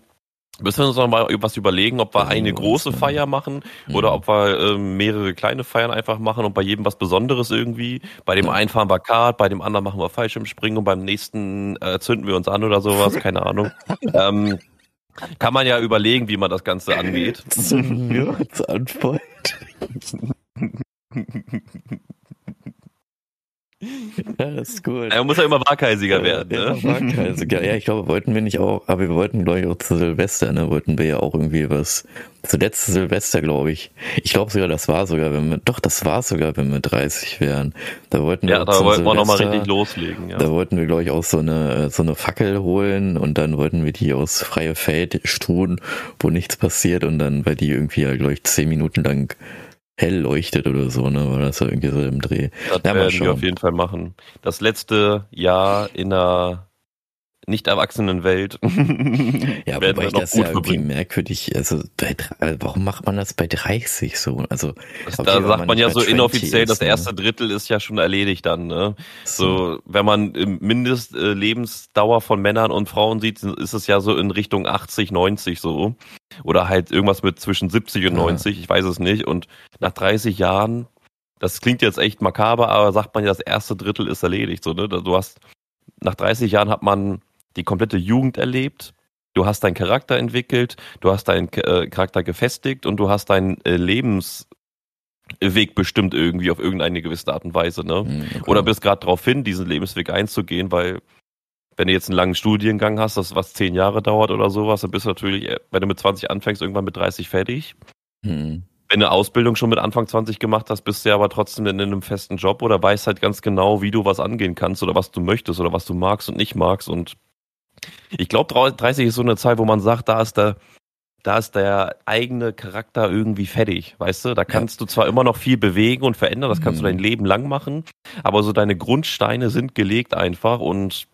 Müssen wir uns noch mal was überlegen, ob wir eine große Feier machen oder ob wir äh, mehrere kleine Feiern einfach machen und bei jedem was Besonderes irgendwie. Bei dem einen fahren wir Kart, bei dem anderen machen wir Fallschirmspringen und beim nächsten äh, zünden wir uns an oder sowas, keine Ahnung. ähm, kann man ja überlegen, wie man das Ganze angeht. Zünden wir uns an. Ja, das ist gut. Er muss ja immer Waghalsiger werden, ne? Waghalsiger. Ja, ich glaube, wollten wir nicht auch, aber wir wollten, glaube ich, auch zu Silvester, ne? Wollten wir ja auch irgendwie was. Zuletzt Silvester, glaube ich. Ich glaube sogar, das war sogar, wenn wir, doch, das war sogar, wenn wir 30 wären. Da wollten wir Ja, da wollten wir nochmal richtig loslegen, ja. Da wollten wir, glaube ich, auch so eine, so eine Fackel holen und dann wollten wir die aus freie Feld tun, wo nichts passiert und dann, weil die irgendwie, ja, glaube ich, zehn Minuten lang hell leuchtet oder so, ne? War das irgendwie so im Dreh. Das ja, werden wir auf jeden Fall machen. Das letzte Jahr in einer nicht erwachsenen Welt. ja, wobei ich das ja irgendwie merkwürdig, also bei, warum macht man das bei 30 so? Also das, da sagt man ja so inoffiziell, ist, das erste Drittel ist ja schon erledigt dann, ne? So, so wenn man Mindestlebensdauer von Männern und Frauen sieht, ist es ja so in Richtung 80, 90 so. Oder halt irgendwas mit zwischen 70 und 90, ja. ich weiß es nicht. Und nach 30 Jahren, das klingt jetzt echt makaber, aber sagt man ja, das erste Drittel ist erledigt, so, ne? Du hast, nach 30 Jahren hat man die komplette Jugend erlebt. du hast deinen Charakter entwickelt, du hast deinen äh, Charakter gefestigt und du hast deinen äh, Lebensweg bestimmt irgendwie auf irgendeine gewisse Art und Weise, ne? Mhm, okay. Oder bist gerade darauf hin, diesen Lebensweg einzugehen, weil wenn du jetzt einen langen Studiengang hast, das was zehn Jahre dauert oder sowas, dann bist du natürlich, äh, wenn du mit 20 anfängst, irgendwann mit 30 fertig. Mhm. Wenn du Ausbildung schon mit Anfang 20 gemacht hast, bist du ja aber trotzdem in einem festen Job oder weißt halt ganz genau, wie du was angehen kannst oder was du möchtest oder was du magst und nicht magst. Und ich glaube, 30 ist so eine Zeit, wo man sagt, da ist der, da ist der eigene Charakter irgendwie fertig, weißt du? Da kannst ja. du zwar immer noch viel bewegen und verändern, das kannst mhm. du dein Leben lang machen, aber so deine Grundsteine sind gelegt einfach und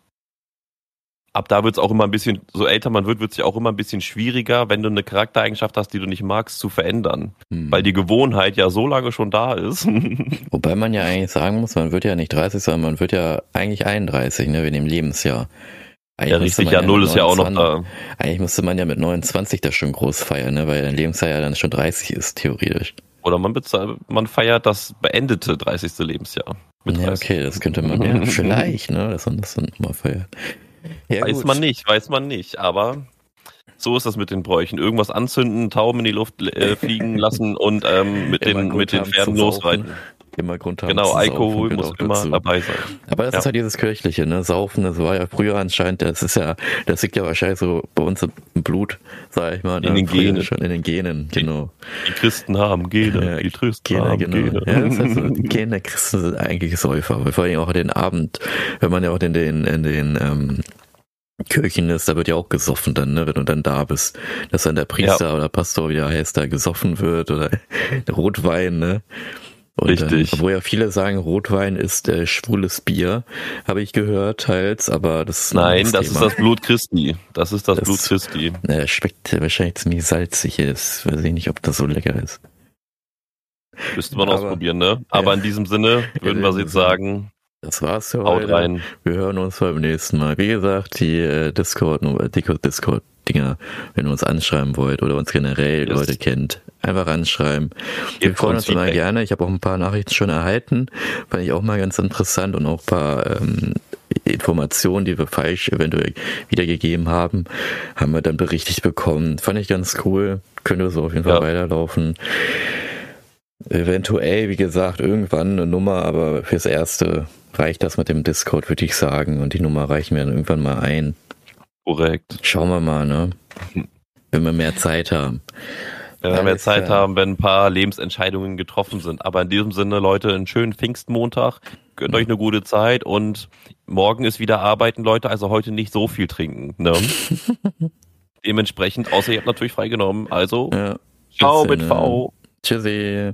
ab da wird es auch immer ein bisschen, so älter man wird, wird es ja auch immer ein bisschen schwieriger, wenn du eine Charaktereigenschaft hast, die du nicht magst, zu verändern. Hm. Weil die Gewohnheit ja so lange schon da ist. Wobei man ja eigentlich sagen muss, man wird ja nicht 30, sondern man wird ja eigentlich 31, ne, wegen dem Lebensjahr. Eigentlich ja, richtig, ja, null ist ja auch noch da. Eigentlich müsste man ja mit 29 das schon groß feiern, ne, weil dein Lebensjahr ja dann schon 30 ist, theoretisch. Oder man, bezahlt, man feiert das beendete 30. Lebensjahr. ja, okay, das könnte man ja vielleicht, ne, dass man das dann mal feiert. Ja, weiß gut. man nicht, weiß man nicht, aber so ist das mit den Bräuchen. Irgendwas anzünden, Tauben in die Luft äh, fliegen lassen und ähm, mit, den, mit den Pferden losreiten. Immer Grund haben. Genau, Alkohol muss immer dazu. dabei sein. Aber das ja. ist halt dieses Kirchliche, ne? Saufen, das war ja früher anscheinend, das ist ja, das liegt ja wahrscheinlich so bei uns im Blut, sag ich mal. Ne? In den Genen. Schon in den Genen, genau. Die, die Christen haben Gene, ja, die Trösten Gene, haben genau. Gene. Ja, das heißt, die Gene der Christen sind eigentlich Säufer, vor allem auch den Abend, wenn man ja auch in den, in den, ähm, Kirchen ist, da wird ja auch gesoffen dann, ne, wenn du dann da bist, dass dann der Priester ja. oder Pastor wieder heißt, da gesoffen wird oder Rotwein, ne. Und, Richtig. Dann, obwohl ja viele sagen, Rotwein ist äh, schwules Bier, habe ich gehört, teils, aber das ist Nein, das Thema. ist das Blut Christi. Das ist das, das Blut Christi. Na, schmeckt wahrscheinlich ziemlich salzig. Ist. Weiß ich nicht, ob das so lecker ist. Müsste man aber, ausprobieren, ne? Aber ja. in diesem Sinne würden wir jetzt sagen, das war's für Haut heute. rein. Wir hören uns beim nächsten Mal. Wie gesagt, die äh, Discord, Discord Dinger, wenn ihr uns anschreiben wollt oder uns generell yes. Leute kennt, einfach anschreiben. Wir freuen uns immer gerne. Ich habe auch ein paar Nachrichten schon erhalten, fand ich auch mal ganz interessant und auch ein paar ähm, Informationen, die wir falsch eventuell wiedergegeben haben, haben wir dann berichtigt bekommen. Fand ich ganz cool. Könnte so auf jeden Fall ja. weiterlaufen. Eventuell, wie gesagt, irgendwann eine Nummer, aber fürs Erste reicht das mit dem Discord, würde ich sagen. Und die Nummer reichen wir dann irgendwann mal ein. Korrekt. Schauen wir mal, ne? Wenn wir mehr Zeit haben. Wenn wir mehr Zeit klar. haben, wenn ein paar Lebensentscheidungen getroffen sind. Aber in diesem Sinne, Leute, einen schönen Pfingstmontag. Gönnt euch eine gute Zeit und morgen ist wieder arbeiten, Leute. Also heute nicht so viel trinken. Ne? Dementsprechend, außer ihr habt natürlich freigenommen. Also, ja. ciao mit V. Tschüssi.